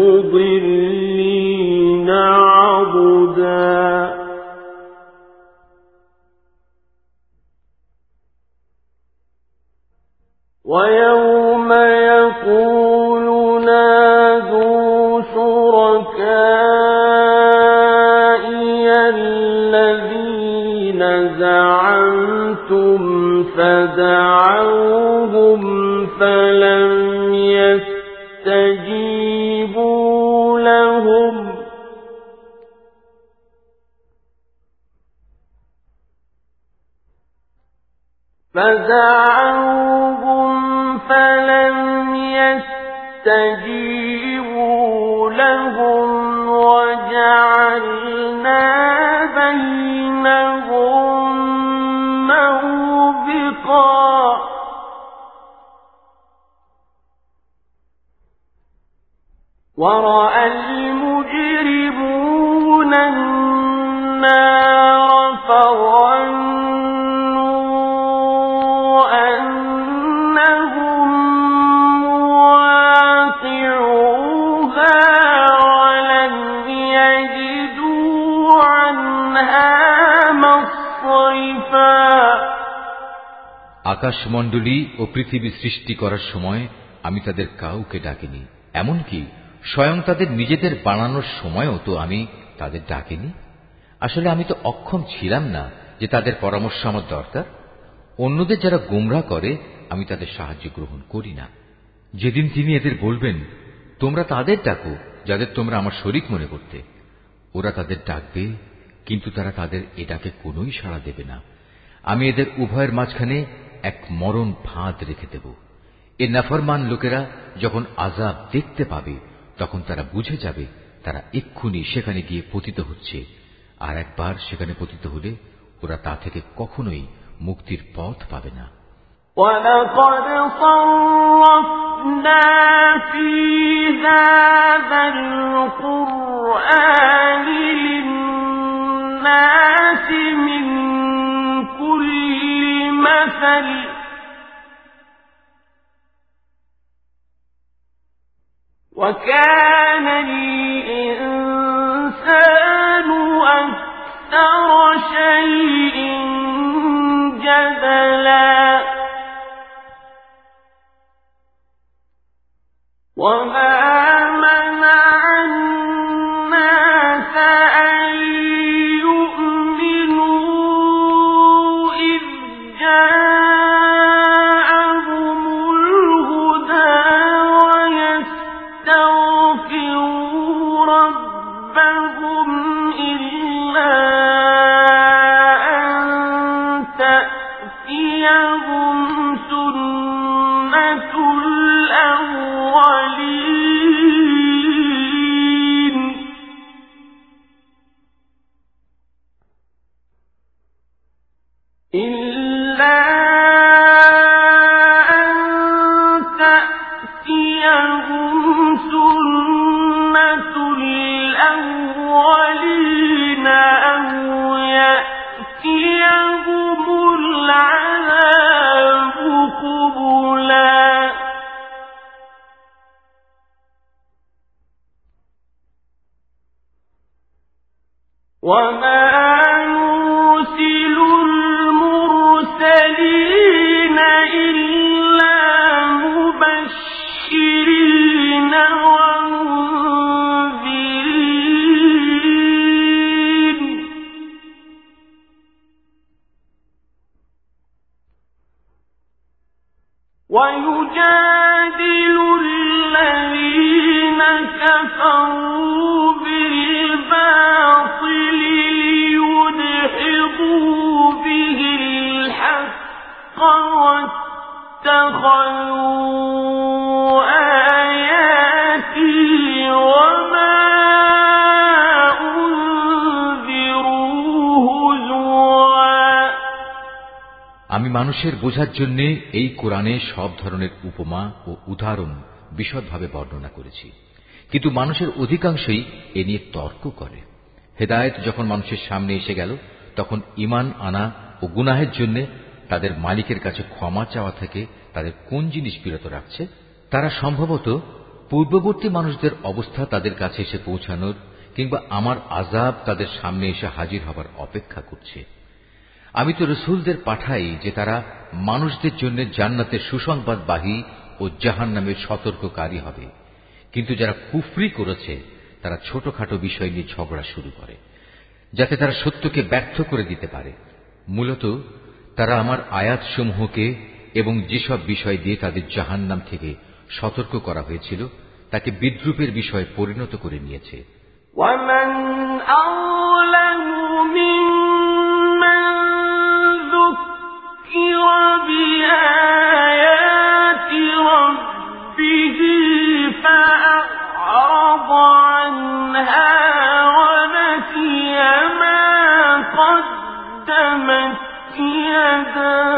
আকাশমণ্ডলী ও পৃথিবী সৃষ্টি করার সময় আমি তাদের কাউকে ডাকিনি। এমনকি স্বয়ং তাদের নিজেদের বানানোর সময়ও তো আমি তাদের ডাকিনি। আসলে আমি তো অক্ষম ছিলাম না যে তাদের পরামর্শ আমার দরকার। অন্যদের যারা গুমরা করে, আমি তাদের সাহায্য গ্রহণ করি না। যেদিন তিনি এদের বলবেন, তোমরা তাদের ডাকো, যাদের তোমরা আমার শরিক মনে করতে। ওরা তাদের ডাকবে, কিন্তু তারা তাদের এ ডাকে কোনোই সাড়া দেবে না। আমি এদের উভয়ের মাঝখানে এক মরণ ফাঁদ রেখে দেব এ নাফরমান লোকেরা যখন আজাব দেখতে পাবে তখন তারা বুঝে যাবে তারা এক্ষুনি সেখানে গিয়ে পতিত হচ্ছে আর একবার সেখানে পতিত হলে ওরা তা থেকে কখনোই মুক্তির পথ পাবে না ولقد صرفنا في هذا القرآن للناس من كل مثل وكان الإنسان أكثر شيء جدلا وما মানুষের বোঝার জন্য এই কোরআনে সব ধরনের উপমা ও উদাহরণ বিশদভাবে বর্ণনা করেছি। কিন্তু মানুষের অধিকাংশই এ নিয়ে তর্ক করে। হেদায়ত যখন মানুষের সামনে এসে গেল, তখন ইমান আনা ও গুনাহের জন্য তাদের মালিকের কাছে ক্ষমা চাওয়া থেকে তাদের কোন জিনিস বিরত রাখছে? তারা সম্ভবত পূর্ববর্তী মানুষদের অবস্থা তাদের কাছে এসে পৌঁছানোর কিংবা আমার আজাব তাদের সামনে এসে হাজির হবার অপেক্ষা করছে। আমি তো রসুলদের পাঠাই যে তারা মানুষদের জন্য জান্নাতের সুসংবাদবাহী ও জাহান নামের সতর্ককারী হবে কিন্তু যারা কুফরি করেছে তারা ছোটখাটো বিষয় নিয়ে ঝগড়া শুরু করে যাতে তারা সত্যকে ব্যর্থ করে দিতে পারে মূলত তারা আমার আয়াতসমূহকে এবং যেসব বিষয় দিয়ে তাদের জাহান নাম থেকে সতর্ক করা হয়েছিল তাকে বিদ্রুপের বিষয়ে পরিণত করে নিয়েছে وَمَنْ أَظْلَمُ يداه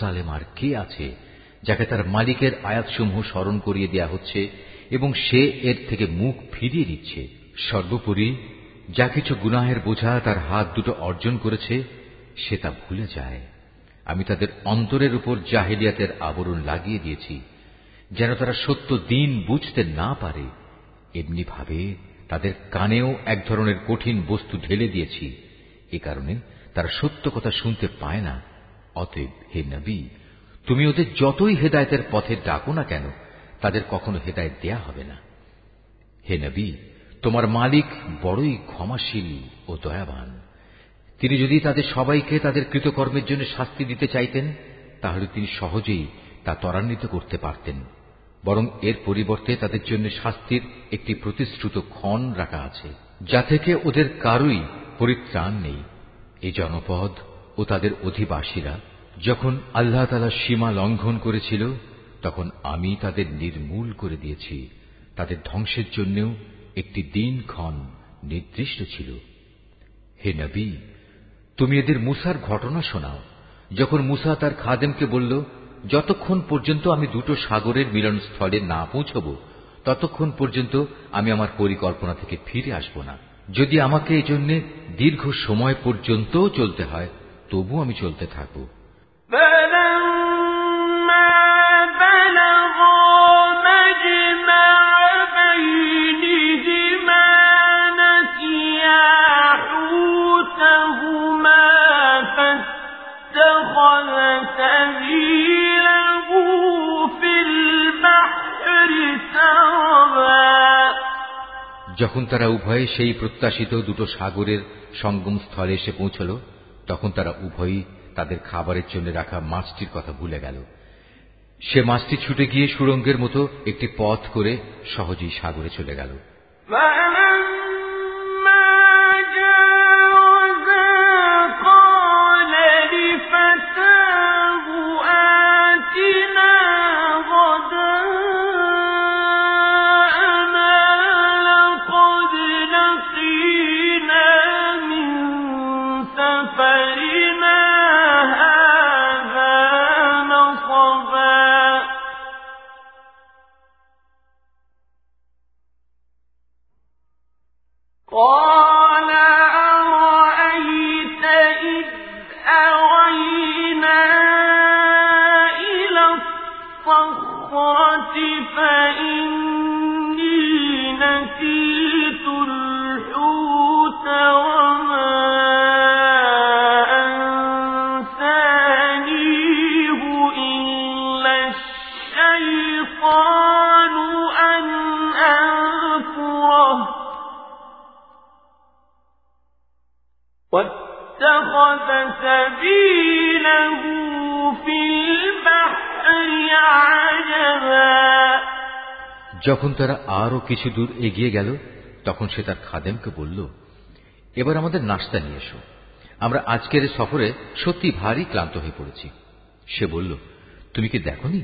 জালেম আর কে আছে, যাকে তার মালিকের আয়াতসমূহ স্মরণ করিয়ে দেয়া হচ্ছে, এবং সে এর থেকে মুখ ফিরিয়ে দিচ্ছে সর্বোপরি, যা কিছু গুনাহের বোঝা তার হাত দুটো অর্জন করেছে, সে তা ভুলে যায়। আমি তাদের অন্তরের উপর জাহেলিয়াতের আবরণ লাগিয়ে দিয়েছি, যেন তারা সত্য দিন বুঝতে না পারে। এমনি ভাবে তাদের কানেও এক ধরনের কঠিন বস্তু ঢেলে দিয়েছি, এ কারণে তারা সত্য কথা শুনতে পায় না। অতএব হে নবী, তুমি ওদের যতই হেদায়তের পথে ডাকো না কেন, তাদের কখনো হেদায়ত দেয়া হবে না। হে নবী, তোমার মালিক বড়ই ক্ষমাশীল ও দয়াবান। তিনি যদি তাদের সবাইকে তাদের কৃতকর্মের জন্য শাস্তি দিতে চাইতেন, তাহলে তিনি সহজেই তা ত্বরান্বিত করতে পারতেন। বরং এর পরিবর্তে তাদের জন্য শাস্তির একটি প্রতিশ্রুত ক্ষণ রাখা আছে, যা থেকে ওদের কারুই পরিত্রাণ নেই। এই জনপদ ও তাদের অধিবাসীরা, যখন আল্লাহ তালা সীমা লঙ্ঘন করেছিল, তখন আমি তাদের নির্মূল করে দিয়েছি। তাদের ধ্বংসের জন্যও একটি দিন ক্ষণ নির্দিষ্ট ছিল। হে নবী, তুমি এদের মুসার ঘটনা শোনাও। যখন মুসা তার খাদেমকে বলল, যতক্ষণ পর্যন্ত আমি দুটো সাগরের মিলনস্থলে না পৌঁছব, ততক্ষণ পর্যন্ত আমি আমার পরিকল্পনা থেকে ফিরে আসব না। যদি আমাকে এজন্য দীর্ঘ সময় পর্যন্ত চলতে হয় তবু আমি চলতে থাকব। যখন তারা উভয়ে সেই প্রত্যাশিত দুটো সাগরের সঙ্গম স্থলে এসে পৌঁছল তখন তারা উভয়ই তাদের খাবারের জন্য রাখা মাছটির কথা ভুলে গেল। সে মাছটি ছুটে গিয়ে সুরঙ্গের মতো একটি পথ করে সহজেই সাগরে চলে গেল। যখন তারা আরও কিছু দূর এগিয়ে গেল, তখন সে তার খাদেমকে বলল, এবার আমাদের নাস্তা নিয়ে এসো। আমরা আজকের সফরে সত্যি ভারী ক্লান্ত হয়ে পড়েছি। সে বলল, তুমি কি দেখনি?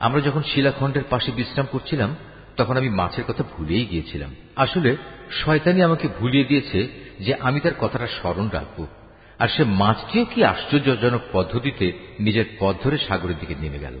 আমরা যখন শিলাখণ্ডের পাশে বিশ্রাম করছিলাম, তখন আমি মাছের কথা ভুলেই গিয়েছিলাম। আসলে শয়তানি আমাকে ভুলিয়ে দিয়েছে যে আমি তার কথাটা স্মরণ রাখব। আর সে মাছটিও কি আশ্চর্যজনক পদ্ধতিতে নিজের পথ ধরে সাগরের দিকে নেমে গেল?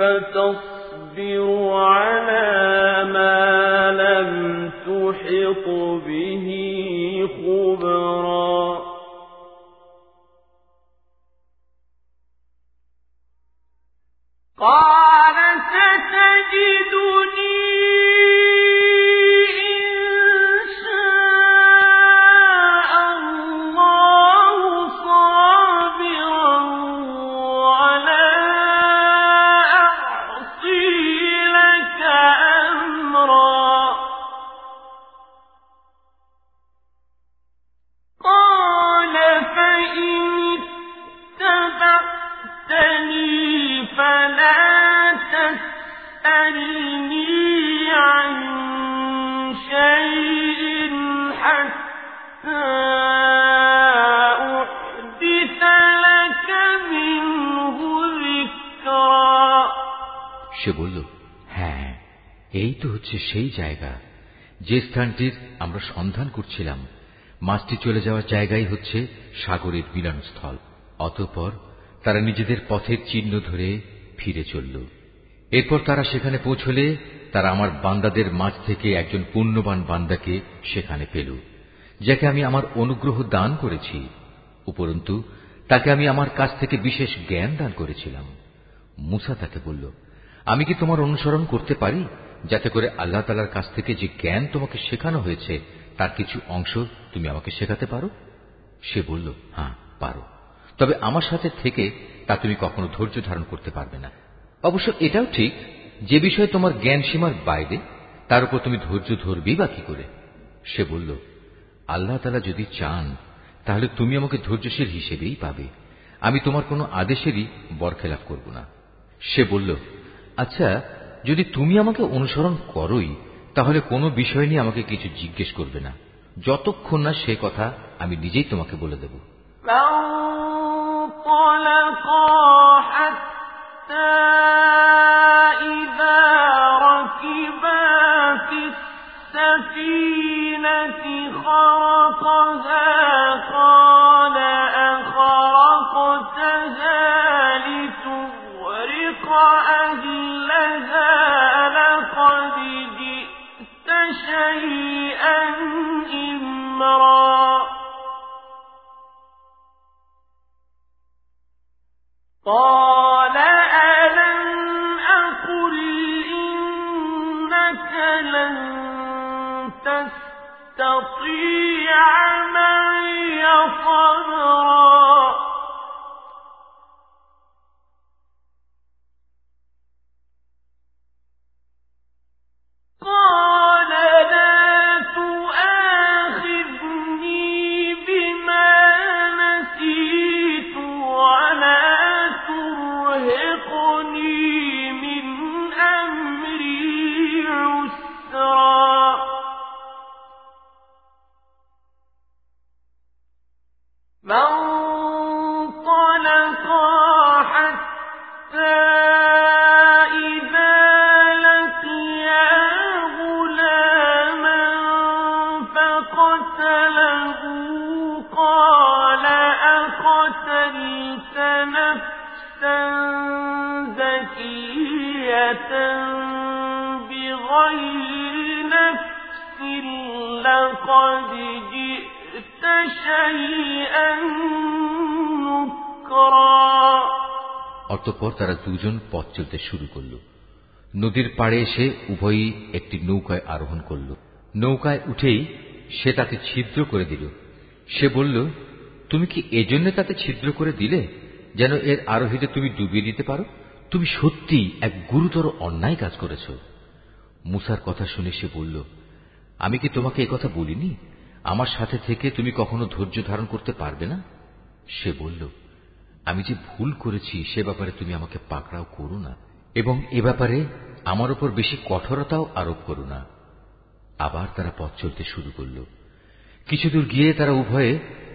وكيف تصبر على ما لم تحط সে বলল হ্যাঁ এই তো হচ্ছে সেই জায়গা। যে স্থানটির আমরা সন্ধান করছিলাম, মাছটি চলে যাওয়ার জায়গাই হচ্ছে সাগরের মিলনস্থল। অতঃপর তারা নিজেদের পথের চিহ্ন ধরে ফিরে চলল। এরপর তারা সেখানে পৌঁছলে তারা আমার বান্দাদের মাঝ থেকে একজন পুণ্যবান বান্দাকে সেখানে পেল, যাকে আমি আমার অনুগ্রহ দান করেছি। উপরন্তু, তাকে আমি আমার কাছ থেকে বিশেষ জ্ঞান দান করেছিলাম। মুসা তাকে বলল আমি কি তোমার অনুসরণ করতে পারি? যাতে করে আল্লাহ তালার কাছ থেকে যে জ্ঞান তোমাকে শেখানো হয়েছে, তার কিছু অংশ তুমি আমাকে শেখাতে পারো? সে বলল হ্যাঁ পারো। তবে আমার সাথে থেকে তা তুমি কখনো ধৈর্য ধারণ করতে পারবে না। অবশ্য এটাও ঠিক যে বিষয়ে তোমার জ্ঞান সীমার বাইরে, তার উপর তুমি ধৈর্য ধরবি বা কি করে? সে বলল, আল্লাহ তালা যদি চান, তাহলে তুমি আমাকে ধৈর্যশীল হিসেবেই পাবে। আমি তোমার কোনো আদেশেরই বরখেলাপ করব না। সে বলল আচ্ছা যদি তুমি আমাকে অনুসরণ করোই তাহলে কোনো বিষয় নিয়ে আমাকে কিছু জিজ্ঞেস করবে না যতক্ষণ না সে কথা আমি নিজেই তোমাকে বলে দেব إذا অতঃপর তারা দুজন পথ চলতে শুরু করল। নদীর পাড়ে এসে উভয়ই একটি নৌকায় আরোহণ করল। নৌকায় উঠেই সে তাকে ছিদ্র করে দিল। সে বলল, তুমি কি এজন্য তাতে ছিদ্র করে দিলে? যেন এর আরোহীতে তুমি ডুবিয়ে দিতে পারো? তুমি সত্যি এক গুরুতর অন্যায় কাজ করেছ। মুসার কথা শুনে সে বলল আমি কি তোমাকে কথা বলিনি? আমার সাথে থেকে তুমি কখনো ধৈর্য ধারণ করতে পারবে না? সে বলল, আমি যে ভুল করেছি সে ব্যাপারে তুমি আমাকে পাকড়াও করো না, এবং এ ব্যাপারে আমার উপর বেশি কঠোরতাও আরোপ করো না। আবার তারা পথ চলতে শুরু করল। কিছুদূর গিয়ে তারা উভয়ে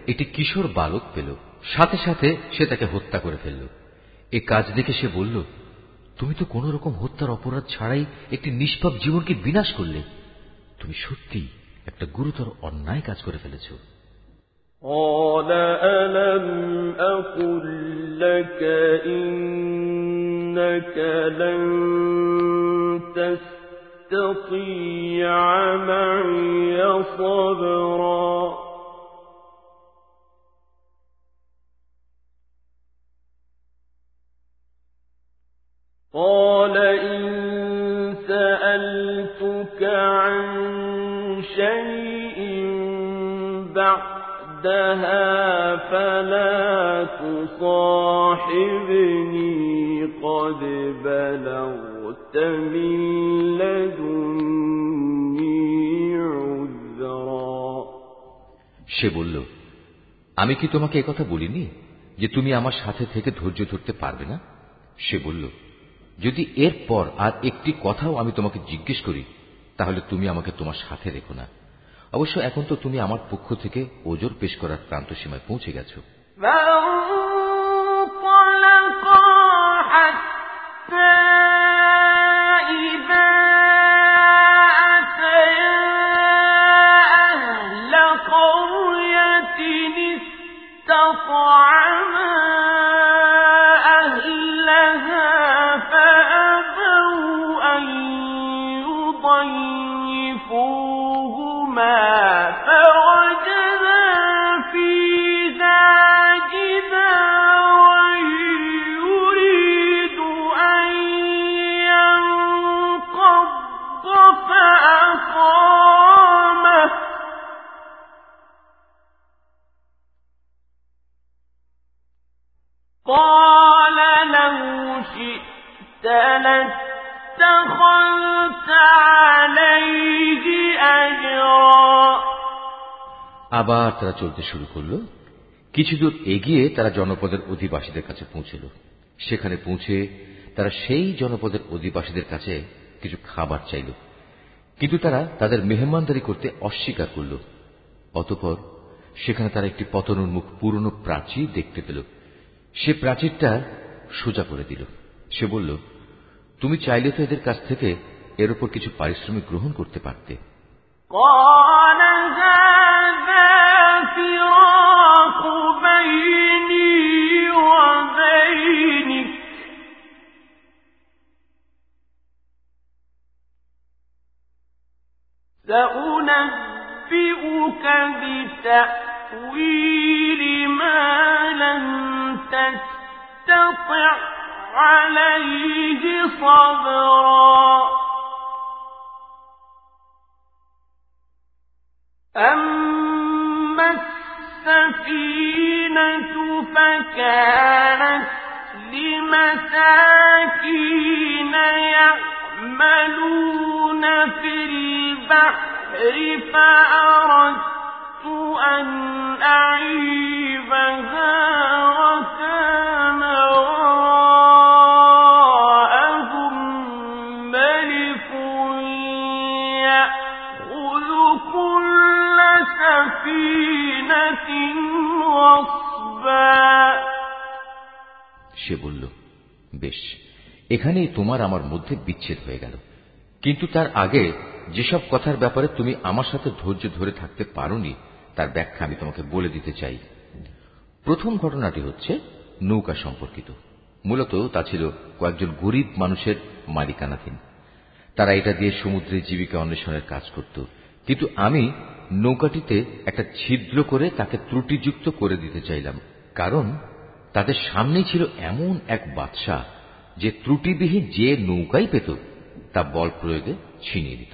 একটি কিশোর বালক পেল। সাথে সাথে সে তাকে হত্যা করে ফেলল। এ কাজ দেখে সে বলল, তুমি তো কোন রকম হত্যার অপরাধ ছাড়াই একটি নিষ্পাপ জীবনকে বিনাশ করলে। তুমি সত্যি একটা গুরুতর অন্যায় কাজ করে ফেলেছো قال ألم أقل لك إن إنك لن تستطيع معي صبرا قال إن سألتك عن شيء بعدها فلا تصاحبني قد بلغت من لدني عذرا সে বলল আমি কি তোমাকে কথা বলিনি যে তুমি আমার সাথে থেকে ধৈর্য ধরতে পারবে না সে বলল যদি এরপর আর একটি কথাও আমি তোমাকে জিজ্ঞেস করি তাহলে তুমি আমাকে তোমার সাথে রেখো না অবশ্য এখন তো তুমি আমার পক্ষ থেকে ওজোর পেশ করার প্রান্ত সীমায় পৌঁছে গেছো قال আবার তারা চলতে শুরু করল। কিছু দূর এগিয়ে তারা জনপদের অধিবাসীদের কাছে পৌঁছল। সেখানে পৌঁছে তারা সেই জনপদের অধিবাসীদের কাছে কিছু খাবার চাইল। কিন্তু তারা তাদের মেহমানদারি করতে অস্বীকার করল। অতপর সেখানে তারা একটি পতনোন্মুখ পুরনো প্রাচীর দেখতে পেল। সে প্রাচীরটা সোজা করে দিল। সে বলল তুমি চাইলে তো এদের কাছ থেকে এর উপর কিছু পারিশ্রমিক গ্রহণ করতে পারতে سأنبئك بتأويل ما لم تستطع عليه صبرا. أما السفينة فكانت لمساكين يعملون في البحر فأردت أن أعيبها وكان সে বলল, বেশ, এখানেই তোমার আমার মধ্যে বিচ্ছেদ হয়ে গেল। কিন্তু তার আগে যেসব কথার ব্যাপারে তুমি আমার সাথে ধৈর্য ধরে থাকতে পারোনি, তার ব্যাখ্যা আমি তোমাকে বলে দিতে চাই। প্রথম ঘটনাটি হচ্ছে নৌকা সম্পর্কিত। মূলত তা ছিল কয়েকজন গরিব মানুষের মালিকানাধীন। তারা এটা দিয়ে সমুদ্রে জীবিকা অন্বেষণের কাজ করত। কিন্তু আমি নৌকাটিতে একটা ছিদ্র করে তাকে ত্রুটিযুক্ত করে দিতে চাইলাম। কারণ তাদের সামনে ছিল এমন এক বাদশাহ যে ত্রুটিবিহীন যে নৌকাই পেত, তা বল প্রয়োগে ছিনিয়ে দিত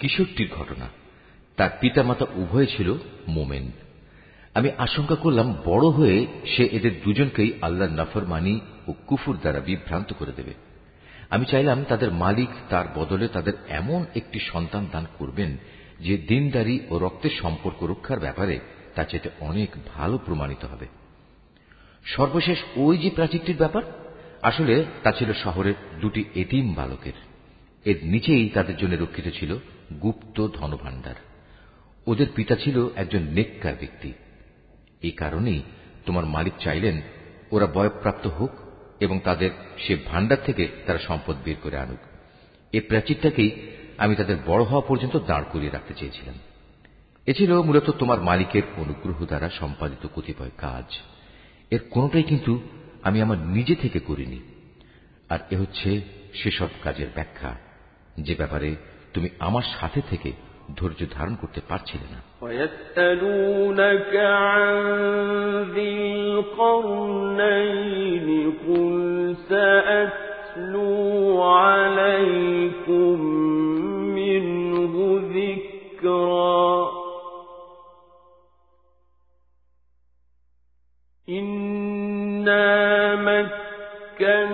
কিশোরটির ঘটনা। তার পিতামাতা উভয় ছিল মোমেন। আমি আশঙ্কা করলাম, বড় হয়ে সে এদের দুজনকেই আল্লাহর নাফরমানি ও কুফুর দ্বারা বিভ্রান্ত করে দেবে। আমি চাইলাম তাদের মালিক তার বদলে তাদের এমন একটি সন্তান দান করবেন যে দিনদারি ও রক্তের সম্পর্ক রক্ষার ব্যাপারে তা চেতে অনেক ভালো প্রমাণিত হবে। সর্বশেষ ওই যে প্রাচীরটির ব্যাপার? আসলে তা ছিল শহরের দুটি এতিম বালকের। এর নিচেই তাদের জন্য রক্ষিত ছিল গুপ্ত ধনভাণ্ডার। ওদের পিতা ছিল একজন নেককার ব্যক্তি। এই কারণেই তোমার মালিক চাইলেন ওরা বয়প্রাপ্ত হোক এবং তাদের সে ভাণ্ডার থেকে তারা সম্পদ বের করে আনুক। এ প্রাচীরটাকেই আমি তাদের বড় হওয়া পর্যন্ত দাঁড় করিয়ে রাখতে চেয়েছিলাম। এ ছিল মূলত তোমার মালিকের অনুগ্রহ দ্বারা সম্পাদিত কতিপয় কাজ। এর কোনটাই কিন্তু আমি আমার নিজে থেকে করিনি। আর এ হচ্ছে সেসব কাজের ব্যাখ্যা। যে ব্যাপারে তুমি আমার সাথে থেকে ধৈর্য ধারণ করতে পারছিলে না ويسألونك عن ذي القرنين قل سأتلو عليكم منه ذكرا إنا مكنا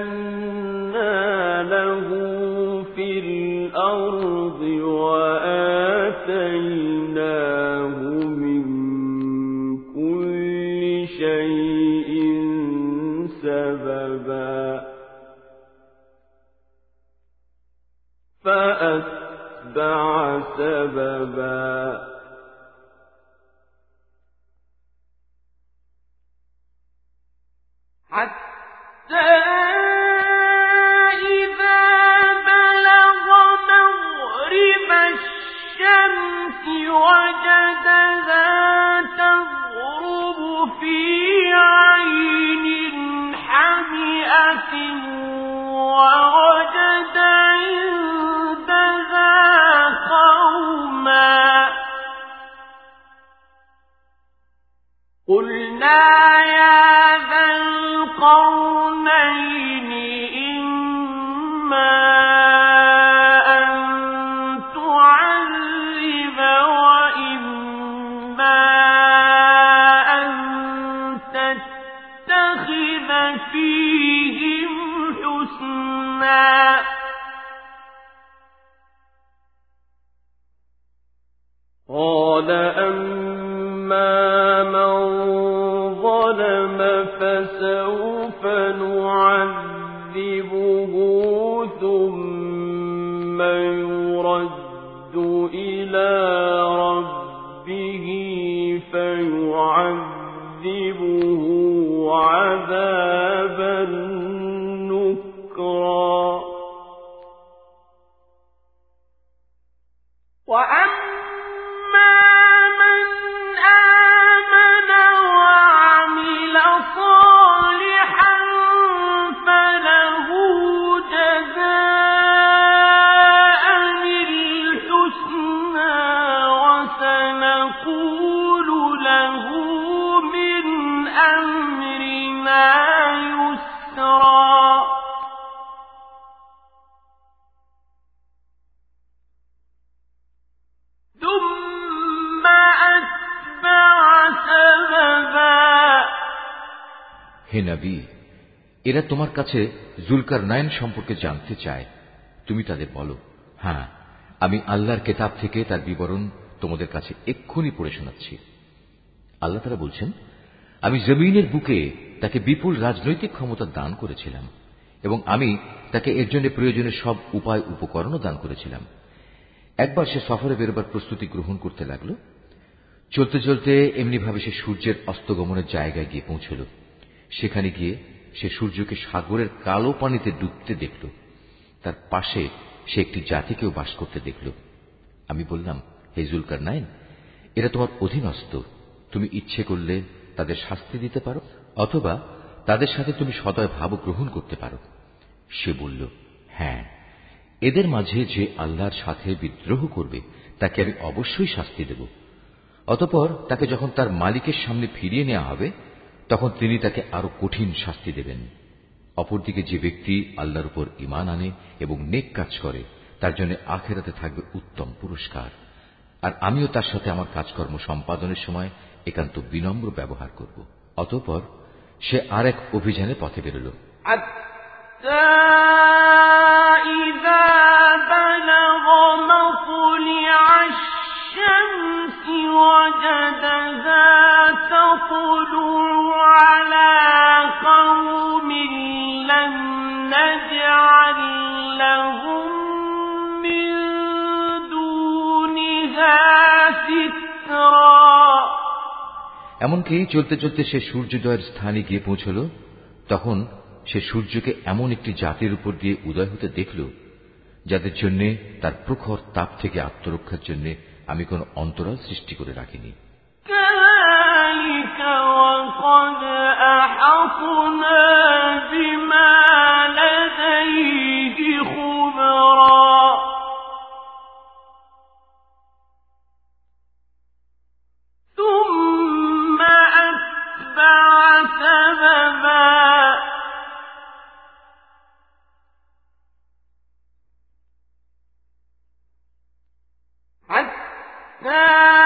سببا. حتى হে নবী, এরা তোমার কাছে জুলকার নায়ন সম্পর্কে জানতে চায়। তুমি তাদের বলো হ্যাঁ আমি আল্লাহর কেতাব থেকে তার বিবরণ তোমাদের কাছে এক্ষুনি পড়ে শোনাচ্ছি। আল্লাহ তারা বলছেন, আমি জমিনের বুকে তাকে বিপুল রাজনৈতিক ক্ষমতা দান করেছিলাম এবং আমি তাকে এর জন্য প্রয়োজনীয় সব উপায় উপকরণও দান করেছিলাম। একবার সে সফরে বেরোবার প্রস্তুতি গ্রহণ করতে লাগল। চলতে চলতে এমনিভাবে সে সূর্যের অস্তগমনের জায়গায় গিয়ে পৌঁছল। সেখানে গিয়ে সে সূর্যকে সাগরের কালো পানিতে ডুবতে দেখল। তার পাশে সে একটি জাতিকেও বাস করতে দেখল। আমি বললাম, হে জুলকার নাইন এরা তোমার অধীনস্থ। তুমি ইচ্ছে করলে তাদের শাস্তি দিতে পারো, অথবা তাদের সাথে তুমি সদয় ভাব গ্রহণ করতে পারো। সে বলল হ্যাঁ এদের মাঝে যে আল্লাহর সাথে বিদ্রোহ করবে, তাকে আমি অবশ্যই শাস্তি দেব। অতপর তাকে যখন তার মালিকের সামনে ফিরিয়ে নেওয়া হবে তখন তিনি তাকে আরো কঠিন শাস্তি দেবেন অপরদিকে যে ব্যক্তি আল্লাহর উপর ইমান আনে এবং নেক কাজ করে তার জন্য আখেরাতে থাকবে উত্তম পুরস্কার আর আমিও তার সাথে আমার কাজকর্ম সম্পাদনের সময় একান্ত বিনম্র ব্যবহার করব অতঃপর সে আর এক অভিযানে পথে বেরোল إذا بلغ مطلع এমনকি চলতে চলতে সে সূর্যোদয়ের স্থানে গিয়ে পৌঁছল, তখন সে সূর্যকে এমন একটি জাতির উপর দিয়ে উদয় হতে দেখল, যাদের জন্য তার প্রখর তাপ থেকে আত্মরক্ষার জন্য আমি কোন অন্তরাল সৃষ্টি করে রাখিনি كذلك وقد أحطنا بما لديه حتى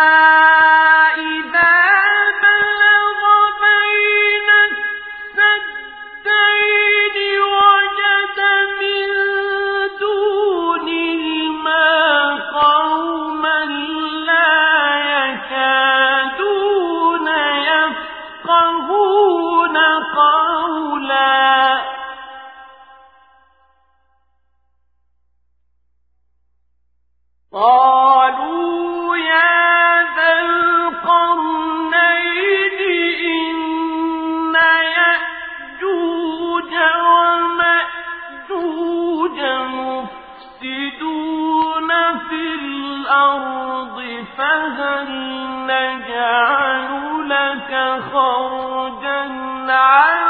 يجعل لك خرجا على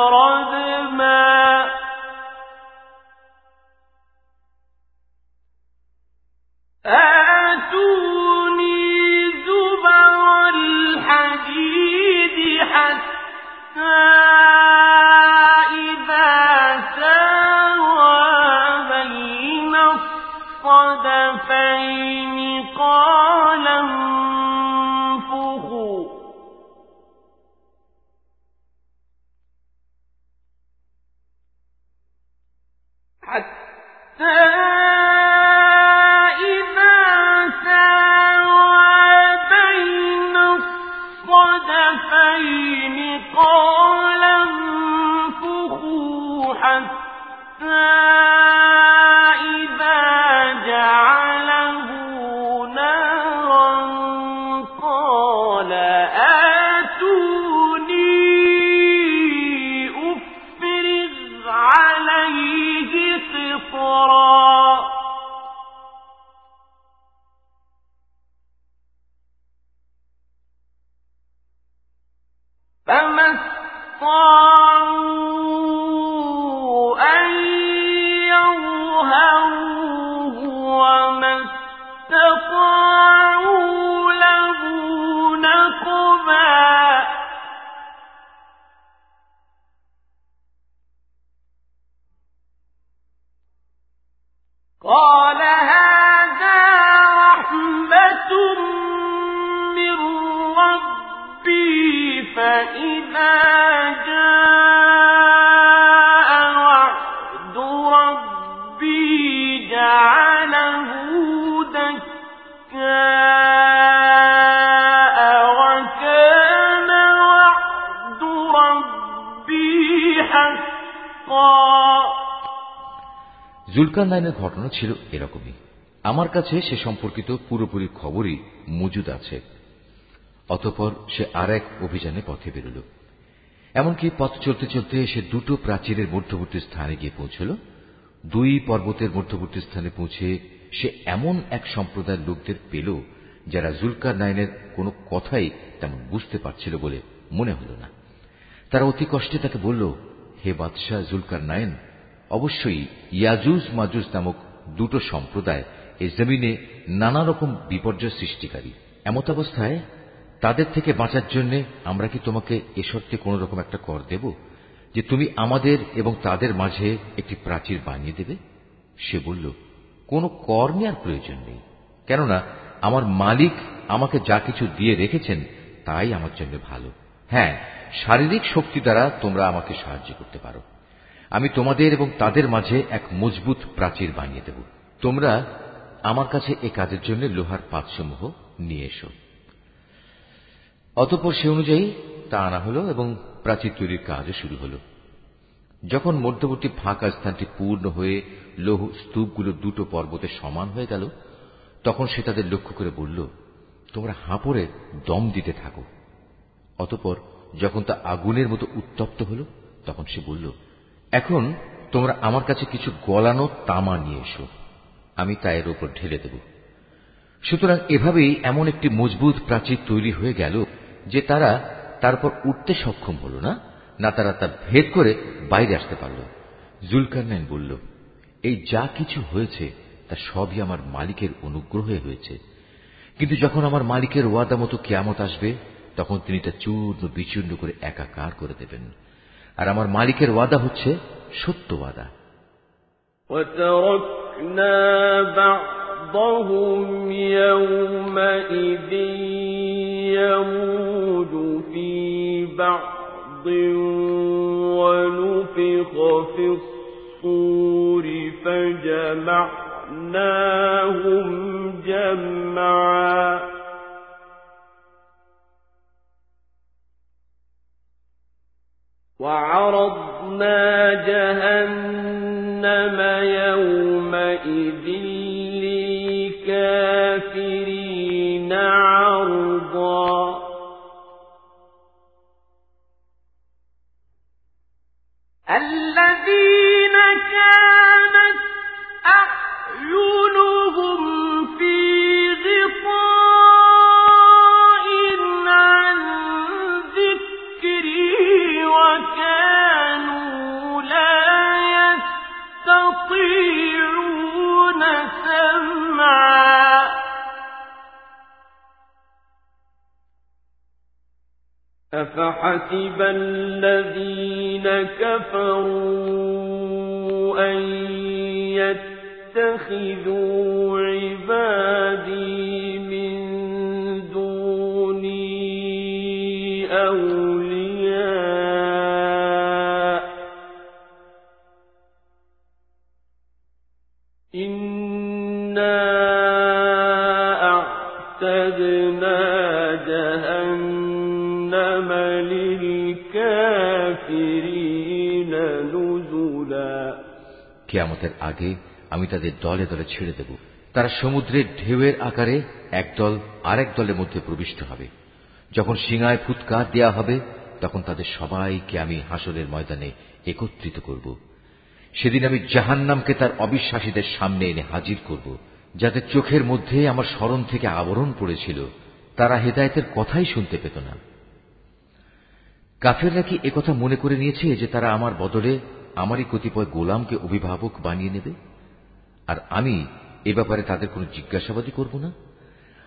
وبينهم জুলকার নাইনের ঘটনা ছিল এরকমই। আমার কাছে সে সম্পর্কিত পুরোপুরি খবরই মজুদ আছে। অতপর সে আর এক অভিযানে পথে বেরোল। এমনকি পথ চলতে চলতে সে দুটো প্রাচীরের মধ্যবর্তী স্থানে গিয়ে পৌঁছল। দুই পর্বতের মধ্যবর্তী স্থানে পৌঁছে সে এমন এক সম্প্রদায়ের লোকদের পেল যারা জুলকার নাইনের কোনো কথাই তেমন বুঝতে পারছিল বলে মনে হল না। তারা অতি কষ্টে তাকে বলল, হে বাদশাহ জুলকার নায়ন অবশ্যই ইয়াজুজ মাজুজ নামক দুটো সম্প্রদায় এই জমিনে নানা রকম বিপর্যয় সৃষ্টিকারী। এমত অবস্থায় তাদের থেকে বাঁচার জন্য আমরা কি তোমাকে এ শর্তে কোন রকম একটা কর দেব, যে তুমি আমাদের এবং তাদের মাঝে একটি প্রাচীর বানিয়ে দেবে? সে বলল, কোনো কর নেওয়ার প্রয়োজন নেই, কেননা আমার মালিক আমাকে যা কিছু দিয়ে রেখেছেন তাই আমার জন্য ভালো। হ্যাঁ শারীরিক শক্তি দ্বারা তোমরা আমাকে সাহায্য করতে পারো। আমি তোমাদের এবং তাদের মাঝে এক মজবুত প্রাচীর বানিয়ে দেব। তোমরা আমার কাছে এ কাজের জন্য লোহার পাতসমূহ নিয়ে এসো। অতপর সে অনুযায়ী তা আনা হল এবং প্রাচীর তৈরির কাজও শুরু হল। যখন মধ্যবর্তী ফাঁকা স্থানটি পূর্ণ হয়ে লৌহ স্তূপগুলো দুটো পর্বতে সমান হয়ে গেল, তখন সে তাদের লক্ষ্য করে বলল, তোমরা হাঁপড়ে দম দিতে থাকো। অতপর যখন তা আগুনের মতো উত্তপ্ত হল, তখন সে বলল এখন তোমরা আমার কাছে কিছু গলানো তামা নিয়ে এসো। আমি তা এর উপর ঢেলে দেব। সুতরাং এভাবেই এমন একটি মজবুত প্রাচীর তৈরি হয়ে গেল যে তারা তারপর উঠতে সক্ষম হল না না তারা তার ভেদ করে বাইরে আসতে পারল। জুলকারনাইন বলল, এই যা কিছু হয়েছে, তা সবই আমার মালিকের অনুগ্রহে হয়েছে। কিন্তু যখন আমার মালিকের ওয়াদা মতো কেয়ামত আসবে, তখন তিনি তা চূর্ণ বিচূর্ণ করে একাকার করে দেবেন। আর আমার মালিকের ওয়াদা হচ্ছে সত্য ওয়াদা وتركنا بعضهم يومئذ يموج في بعض ونفخ في الصور فجمعناهم جمعا وعرضنا جهنم يومئذ للكافرين عرضا. الذين كانت أفحسب الذين كفروا أن يتخذوا عبادي কেয়ামতের আগে আমি তাদের দলে দলে ছেড়ে দেব। তারা সমুদ্রের ঢেউয়ের আকারে একদল আরেক দলের মধ্যে প্রবিষ্ট হবে। যখন সিঙায় ফুৎকার দেয়া হবে, তখন তাদের সবাইকে আমি হাসরের ময়দানে একত্রিত করব। সেদিন আমি জাহান্নামকে তার অবিশ্বাসীদের সামনে এনে হাজির করব যাদের চোখের মধ্যে আমার স্মরণ থেকে আবরণ পড়েছিল। তারা হেদায়েতের কথাই শুনতে পেত না। কাফেররা কি একথা মনে করে নিয়েছে যে তারা আমার বদলে আমারই কতিপয় গোলামকে অভিভাবক বানিয়ে নেবে আর আমি এ ব্যাপারে তাদের কোনো জিজ্ঞাসাবাদই করব না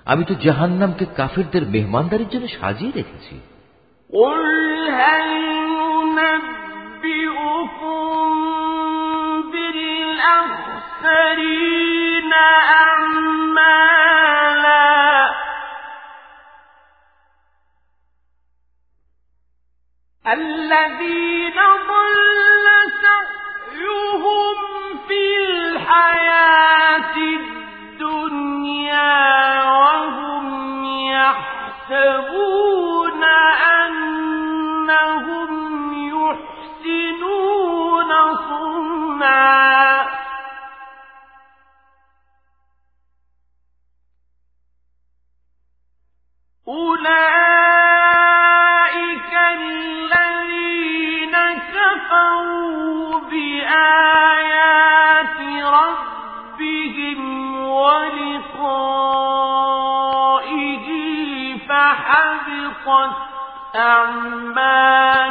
আমি তো জাহান্নামকে কাফেরদের মেহমানদারির জন্য সাজিয়ে রেখেছি قل هل ننبئكم بالأخسرين أعمالا الذين ضل سعيهم في أعمالهم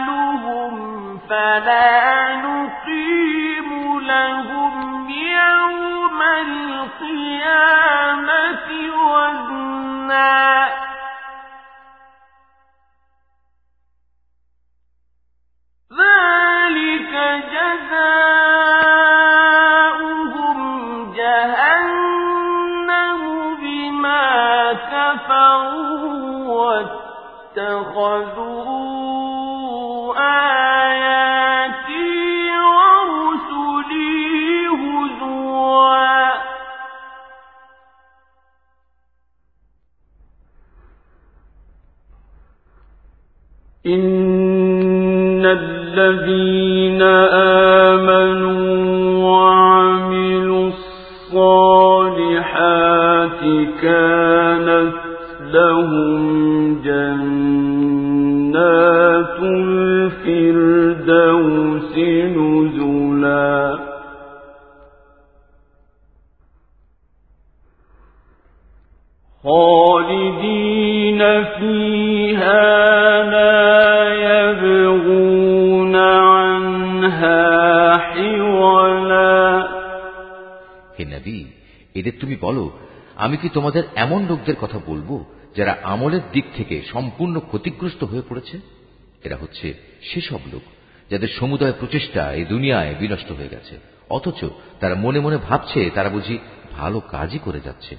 فلا نقيم لهم يوم القيامة وزنا ذلك جزاؤهم واتخذوا آياتي ورسلي هزوا. إن الذين آمنوا وعملوا الصالحات كانت নবী এদের তুমি বলো, আমি কি তোমাদের এমন লোকদের কথা বলব যারা আমলের দিক থেকে সম্পূর্ণ ক্ষতিগ্রস্ত হয়ে পড়েছে? এরা হচ্ছে সেসব লোক যাদের সমুদায় প্রচেষ্টা এই দুনিয়ায় বিনষ্ট হয়ে গেছে। অথচ তারা মনে মনে ভাবছে, তারা বুঝি ভালো কাজই করে যাচ্ছে।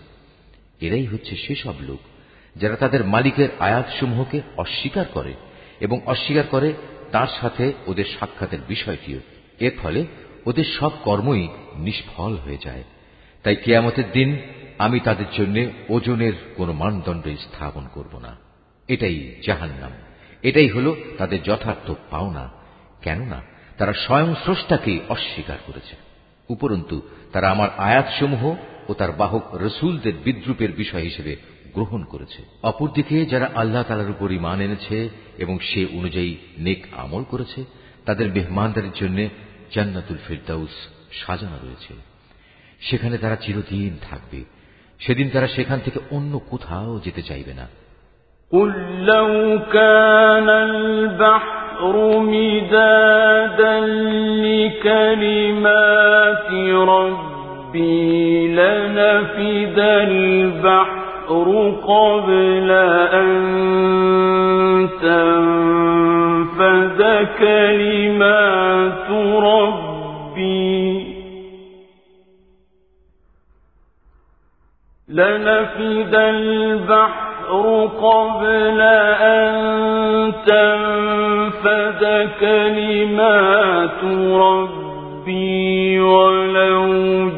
এরাই হচ্ছে সেসব লোক যারা তাদের মালিকের আয়াতসমূহকে অস্বীকার করে এবং অস্বীকার করে তার সাথে ওদের সাক্ষাতের বিষয়টিও। এর ফলে ওদের সব কর্মই নিষ্ফল হয়ে যায়। তাই কেয়ামতের দিন আমি তাদের জন্য ওজনের কোন মানদণ্ড স্থাপন করব না। এটাই জাহান্নাম। এটাই হল তাদের যথার্থ পাওনা। কেননা তারা স্বয়ং স্রষ্টাকে অস্বীকার করেছে। উপরন্তু তারা আমার আয়াতসমূহ ও তার বাহক রসুলদের বিদ্রুপের বিষয় হিসেবে গ্রহণ করেছে। অপরদিকে যারা আল্লাহ তালার উপর ইমান এনেছে এবং সে অনুযায়ী নেক আমল করেছে, তাদের মেহমানদারির জন্য জান্নাতুল ফিরদাউস সাজানো রয়েছে। সেখানে তারা চিরদিন থাকবে সেদিন তারা সেখান থেকে অন্য কোথাও যেতে চাইবে না قل لو كان البحر مدادا لكلمات ربي لنفد البحر قبل أن تنفد كلمات ربي لنفد البحر قبل أن تنفد كلمات ربي ولو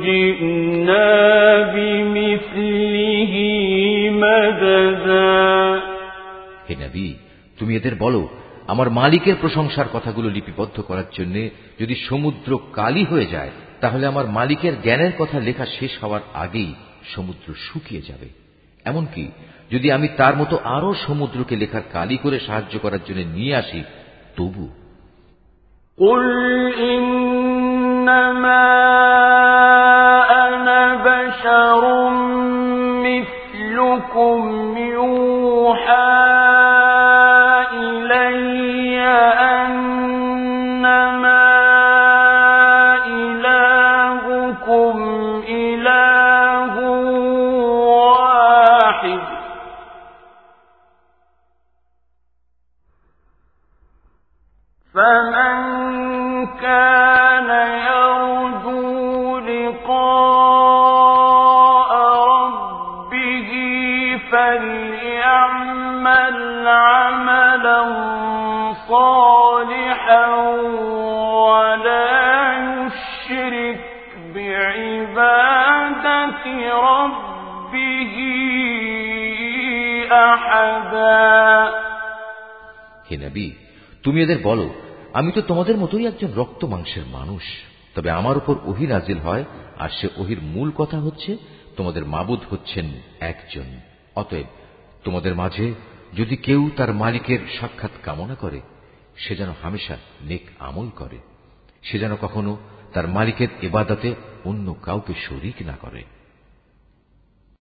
جئنا بمثله مددا হে নবী তুমি এদের বলো আমার মালিকের প্রশংসার কথাগুলো লিপিবদ্ধ করার জন্য যদি সমুদ্র কালি হয়ে যায় তাহলে আমার মালিকের জ্ঞানের কথা লেখা শেষ হওয়ার আগেই সমুদ্র শুকিয়ে যাবে এমনকি যদি আমি তার মতো আরো সমুদ্রকে লেখার কালি করে সাহায্য করার জন্য নিয়ে আসি তবু قل إنما أنا بشر হে নবী, তুমি এদের বলো, আমি তো তোমাদের মতোই একজন রক্ত মাংসের মানুষ। তবে আমার উপর ওহি নাজিল হয়, আর সে ওহির মূল কথা হচ্ছে, তোমাদের মাবুদ হচ্ছেন একজন। অতএব তোমাদের মাঝে যদি কেউ তার মালিকের সাক্ষাৎ কামনা করে, সে যেন হামেশা নেক আমল করে। সে যেন কখনো তার মালিকের এবাদাতে অন্য কাউকে শরিক না করে।